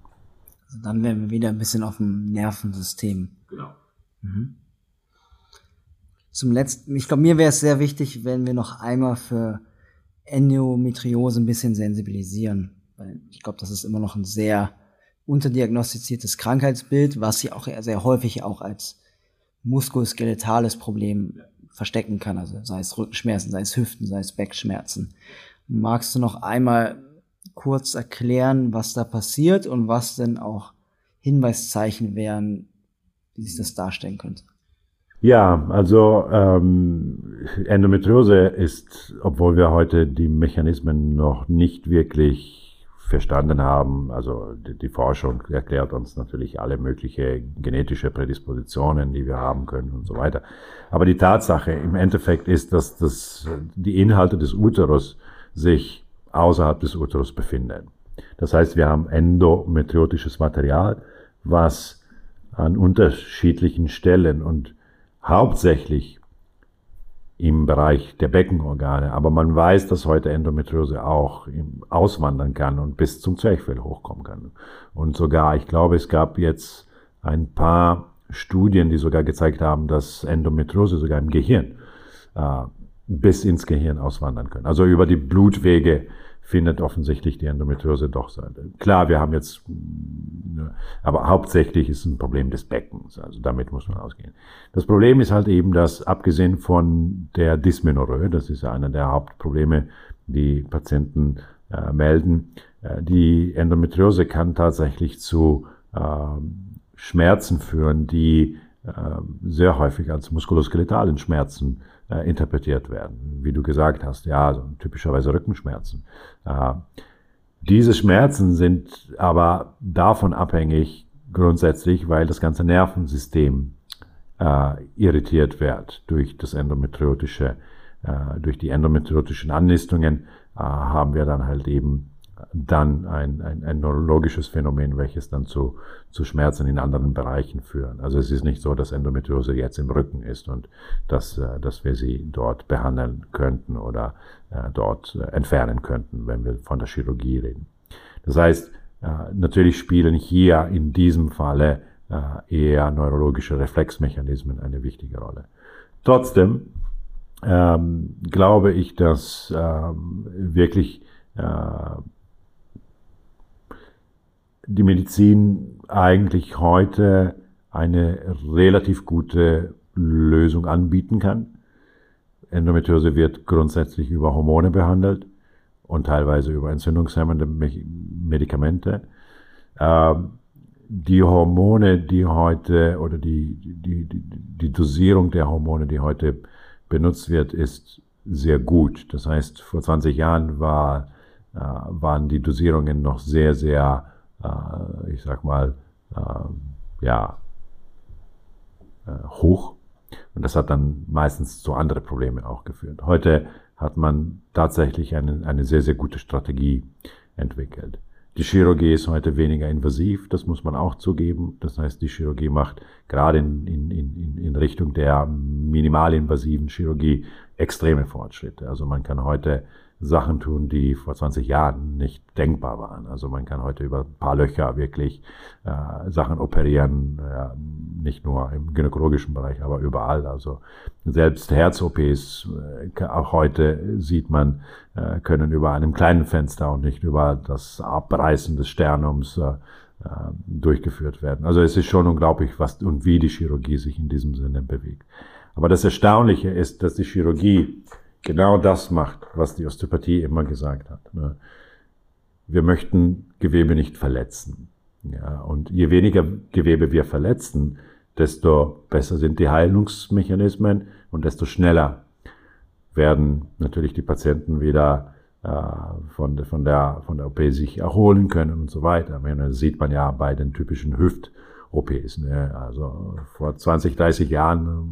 Also dann wären wir wieder ein bisschen auf dem Nervensystem. Genau. Mhm. Zum letzten, ich glaube, mir wäre es sehr wichtig, wenn wir noch einmal für Endometriose ein bisschen sensibilisieren. Weil ich glaube, das ist immer noch ein sehr unterdiagnostiziertes Krankheitsbild, was sie auch sehr häufig auch als muskuloskeletales Problem verstecken kann. Also sei es Rückenschmerzen, sei es Hüften, sei es Beckschmerzen. Magst du noch einmal kurz erklären, was da passiert und was denn auch Hinweiszeichen wären, wie sich das darstellen könnte? Ja, also ähm, Endometriose ist, obwohl wir heute die Mechanismen noch nicht wirklich verstanden haben. Also die, die, Forschung erklärt uns natürlich alle mögliche genetische Prädispositionen, die wir haben können und so weiter. Aber die Tatsache im Endeffekt ist, dass das, die Inhalte des Uterus sich außerhalb des Uterus befinden. Das heißt, wir haben endometriotisches Material, was an unterschiedlichen Stellen und hauptsächlich im Bereich der Beckenorgane. Aber man weiß, dass heute Endometriose auch auswandern kann und bis zum Zwerchfell hochkommen kann. Und sogar, ich glaube, es gab jetzt ein paar Studien, die sogar gezeigt haben, dass Endometriose sogar im Gehirn äh, bis ins Gehirn auswandern können. Also über die Blutwege findet offensichtlich die Endometriose doch sein. Klar, wir haben jetzt, aber hauptsächlich ist es ein Problem des Beckens. Also damit muss man ausgehen. Das Problem ist halt eben, dass abgesehen von der Dysmenorrhoe, das ist einer der Hauptprobleme, die Patienten äh, melden, äh, die Endometriose kann tatsächlich zu äh, Schmerzen führen, die äh, sehr häufig als muskuloskeletalen Schmerzen äh, interpretiert werden. Wie du gesagt hast, ja, also typischerweise Rückenschmerzen. Diese Schmerzen sind aber davon abhängig grundsätzlich, weil das ganze Nervensystem äh, irritiert wird durch das endometriotische, äh, durch die endometriotischen Annistungen äh, haben wir dann halt eben dann ein, ein, ein neurologisches Phänomen, welches dann zu, zu Schmerzen in anderen Bereichen führen. Also es ist nicht so, dass Endometriose jetzt im Rücken ist und dass, äh, dass wir sie dort behandeln könnten oder äh, dort äh, entfernen könnten, wenn wir von der Chirurgie reden. Das heißt, natürlich spielen hier in diesem Falle eher neurologische Reflexmechanismen eine wichtige Rolle. Trotzdem ähm, glaube ich, dass ähm, wirklich äh, die Medizin eigentlich heute eine relativ gute Lösung anbieten kann. Endometriose wird grundsätzlich über Hormone behandelt und teilweise über entzündungshemmende Medikamente. Ähm, die Hormone, die heute oder die, die, die, die Dosierung der Hormone, die heute benutzt wird, ist sehr gut. Das heißt, vor 20 Jahren war, äh, waren die Dosierungen noch sehr, sehr ich sag mal, äh, ja, äh, hoch. Und das hat dann meistens zu anderen Problemen auch geführt. Heute hat man tatsächlich eine, eine sehr, sehr gute Strategie entwickelt. Die Chirurgie ist heute weniger invasiv, das muss man auch zugeben. Das heißt, die Chirurgie macht gerade in, in, in, in Richtung der minimalinvasiven Chirurgie extreme Fortschritte. Also man kann heute Sachen tun, die vor 20 Jahren nicht denkbar waren. Also man kann heute über ein paar Löcher wirklich äh, Sachen operieren, äh, nicht nur im gynäkologischen Bereich, aber überall. Also selbst Herz-OPs, äh, auch heute sieht man, äh, können über einem kleinen Fenster und nicht über das Abreißen des Sternums äh, äh, durchgeführt werden. Also es ist schon unglaublich, was und wie die Chirurgie sich in diesem Sinne bewegt. Aber das Erstaunliche ist, dass die Chirurgie genau das macht, was die Osteopathie immer gesagt hat. Ne? Wir möchten Gewebe nicht verletzen. Ja, und je weniger Gewebe wir verletzen, desto besser sind die Heilungsmechanismen und desto schneller werden natürlich die Patienten wieder äh, von, von, der, von der OP sich erholen können und so weiter. Das sieht man ja bei den typischen Hüft-OPs. Ne? Also vor 20, 30 Jahren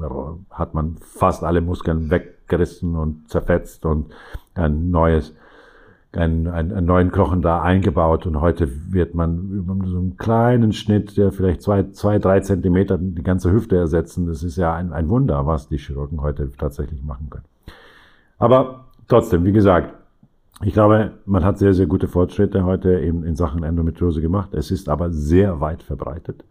hat man fast alle Muskeln weg gerissen und zerfetzt und ein neues einen, einen, einen neuen Knochen da eingebaut und heute wird man über so einen kleinen Schnitt, der vielleicht zwei, zwei, drei Zentimeter die ganze Hüfte ersetzen. Das ist ja ein, ein Wunder, was die Chirurgen heute tatsächlich machen können. Aber trotzdem, wie gesagt, ich glaube, man hat sehr, sehr gute Fortschritte heute eben in Sachen Endometriose gemacht. Es ist aber sehr weit verbreitet.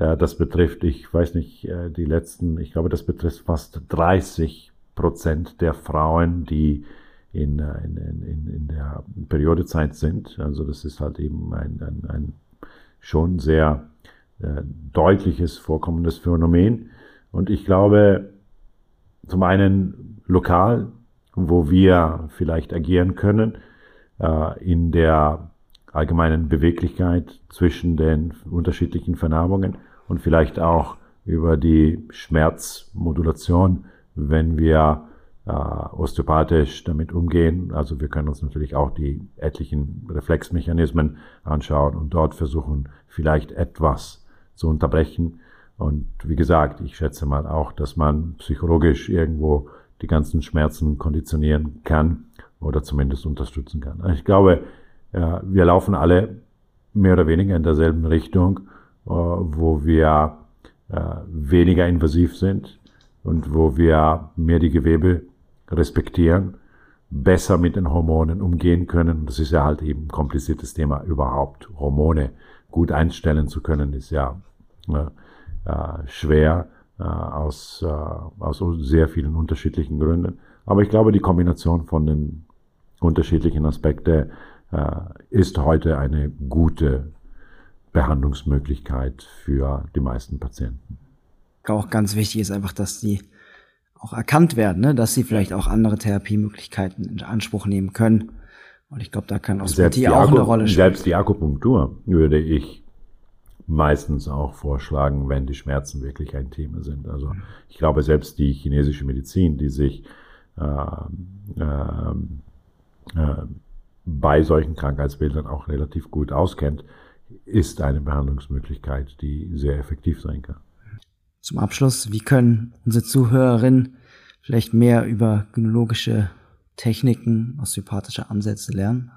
Das betrifft, ich weiß nicht, äh, die letzten, ich glaube, das betrifft fast 30 Prozent der Frauen, die in, äh, in, in, in der Periodezeit sind. Also das ist halt eben ein, ein, ein schon sehr äh, deutliches vorkommendes Phänomen. Und ich glaube, zum einen lokal, wo wir vielleicht agieren können, in der allgemeinen Beweglichkeit zwischen den unterschiedlichen Vernarbungen und vielleicht auch über die Schmerzmodulation, wenn wir äh, osteopathisch damit umgehen. Also wir können uns natürlich auch die etlichen Reflexmechanismen anschauen und dort versuchen, vielleicht etwas zu unterbrechen. Und wie gesagt, ich schätze mal auch, dass man psychologisch irgendwo die ganzen Schmerzen konditionieren kann oder zumindest unterstützen kann. Ich glaube, ja, wir laufen alle mehr oder weniger in derselben Richtung, äh, wo wir äh, weniger invasiv sind und wo wir mehr die Gewebe respektieren, besser mit den Hormonen umgehen können. Das ist ja halt eben ein kompliziertes Thema überhaupt. Hormone gut einstellen zu können, ist ja äh, schwer äh, aus, äh, aus sehr vielen unterschiedlichen Gründen. Aber ich glaube, die Kombination von den unterschiedlichen Aspekten äh, ist heute eine gute Behandlungsmöglichkeit für die meisten Patienten. Auch ganz wichtig ist einfach, dass die auch erkannt werden, ne? dass sie vielleicht auch andere Therapiemöglichkeiten in Anspruch nehmen können. Und ich glaube, da kann Osteopathie auch eine Rolle spielen. Selbst die Akupunktur würde ich meistens auch vorschlagen, wenn die Schmerzen wirklich ein Thema sind. Also ich glaube, selbst die chinesische Medizin, die sich äh, äh, äh, bei solchen Krankheitsbildern auch relativ gut auskennt, ist eine Behandlungsmöglichkeit, die sehr effektiv sein kann. Zum Abschluss, wie können unsere Zuhörerinnen vielleicht mehr über gynäkologische Techniken, osteopathische Ansätze lernen?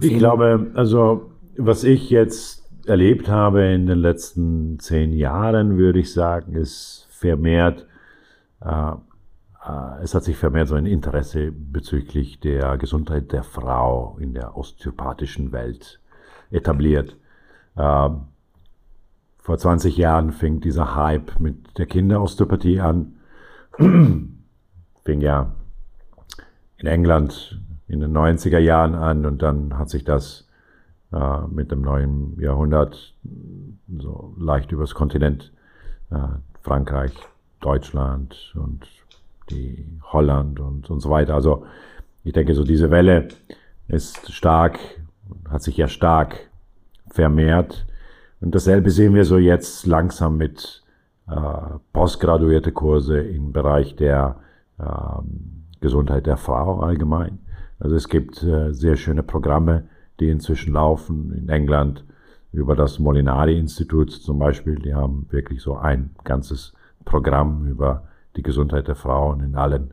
ich glaube, also was ich jetzt erlebt habe in den letzten zehn Jahren, würde ich sagen, ist vermehrt äh, äh, es hat sich vermehrt so ein Interesse bezüglich der Gesundheit der Frau in der osteopathischen Welt etabliert. Ähm, vor 20 Jahren fing dieser Hype mit der Kinderosteopathie an. fing ja in England in den 90er Jahren an und dann hat sich das äh, mit dem neuen Jahrhundert so leicht übers Kontinent, äh, Frankreich, Deutschland und die Holland und, und so weiter. Also ich denke, so diese Welle ist stark, hat sich ja stark vermehrt. Und dasselbe sehen wir so jetzt langsam mit äh, postgraduierte Kurse im Bereich der äh, Gesundheit der Frau allgemein. Also es gibt äh, sehr schöne Programme, die inzwischen laufen in England über das Molinari-Institut zum Beispiel. Die haben wirklich so ein ganzes Programm über die Gesundheit der Frauen in allen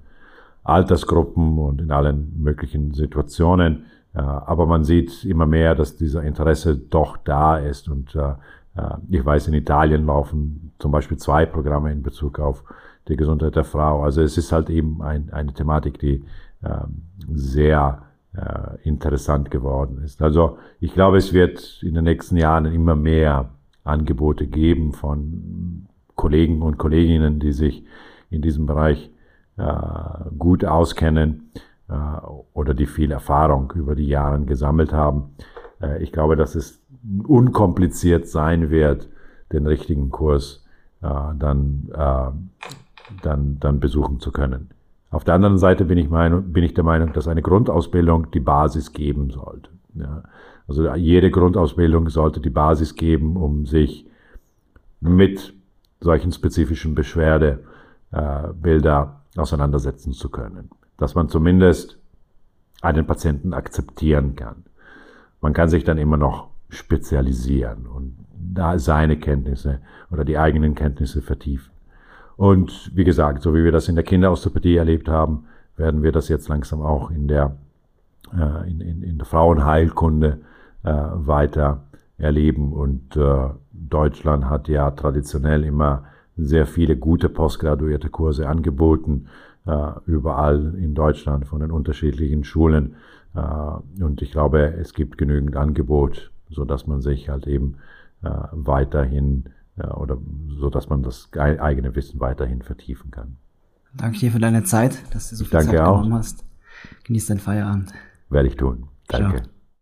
Altersgruppen und in allen möglichen Situationen. Aber man sieht immer mehr, dass dieser Interesse doch da ist. Und äh, äh, ich weiß, in Italien laufen zum Beispiel zwei Programme in Bezug auf die Gesundheit der Frau. Also es ist halt eben ein, eine Thematik, die ähm, sehr äh, interessant geworden ist. Also ich glaube, es wird in den nächsten Jahren immer mehr Angebote geben von Kollegen und Kolleginnen, die sich in diesem Bereich gut auskennen oder die viel Erfahrung über die Jahre gesammelt haben. Äh, ich glaube, dass es unkompliziert sein wird, den richtigen Kurs äh, dann, äh, dann, dann besuchen zu können. Auf der anderen Seite bin ich, mein, bin ich der Meinung, dass eine Grundausbildung die Basis geben sollte. Ja. Also jede Grundausbildung sollte die Basis geben, um sich mit solchen spezifischen Beschwerde äh, auseinandersetzen zu können. Dass man zumindest einen Patienten akzeptieren kann. Man kann sich dann immer noch spezialisieren und da seine Kenntnisse oder die eigenen Kenntnisse vertiefen. Und wie gesagt, so wie wir das in der Kinderosteopathie erlebt haben, werden wir das jetzt langsam auch in der äh, in, in, in der Frauenheilkunde äh, weiter erleben. Und äh, Deutschland hat ja traditionell immer sehr viele gute postgraduierte Kurse angeboten, überall in Deutschland von den unterschiedlichen Schulen. Äh, und ich glaube, es gibt genügend Angebot, so dass man sich halt eben äh, weiterhin äh, oder so dass man das eigene Wissen weiterhin vertiefen kann. Danke dir für deine Zeit, dass du so viel Zeit genommen hast. Genieß deinen Feierabend. Werde ich tun. Danke. Ciao.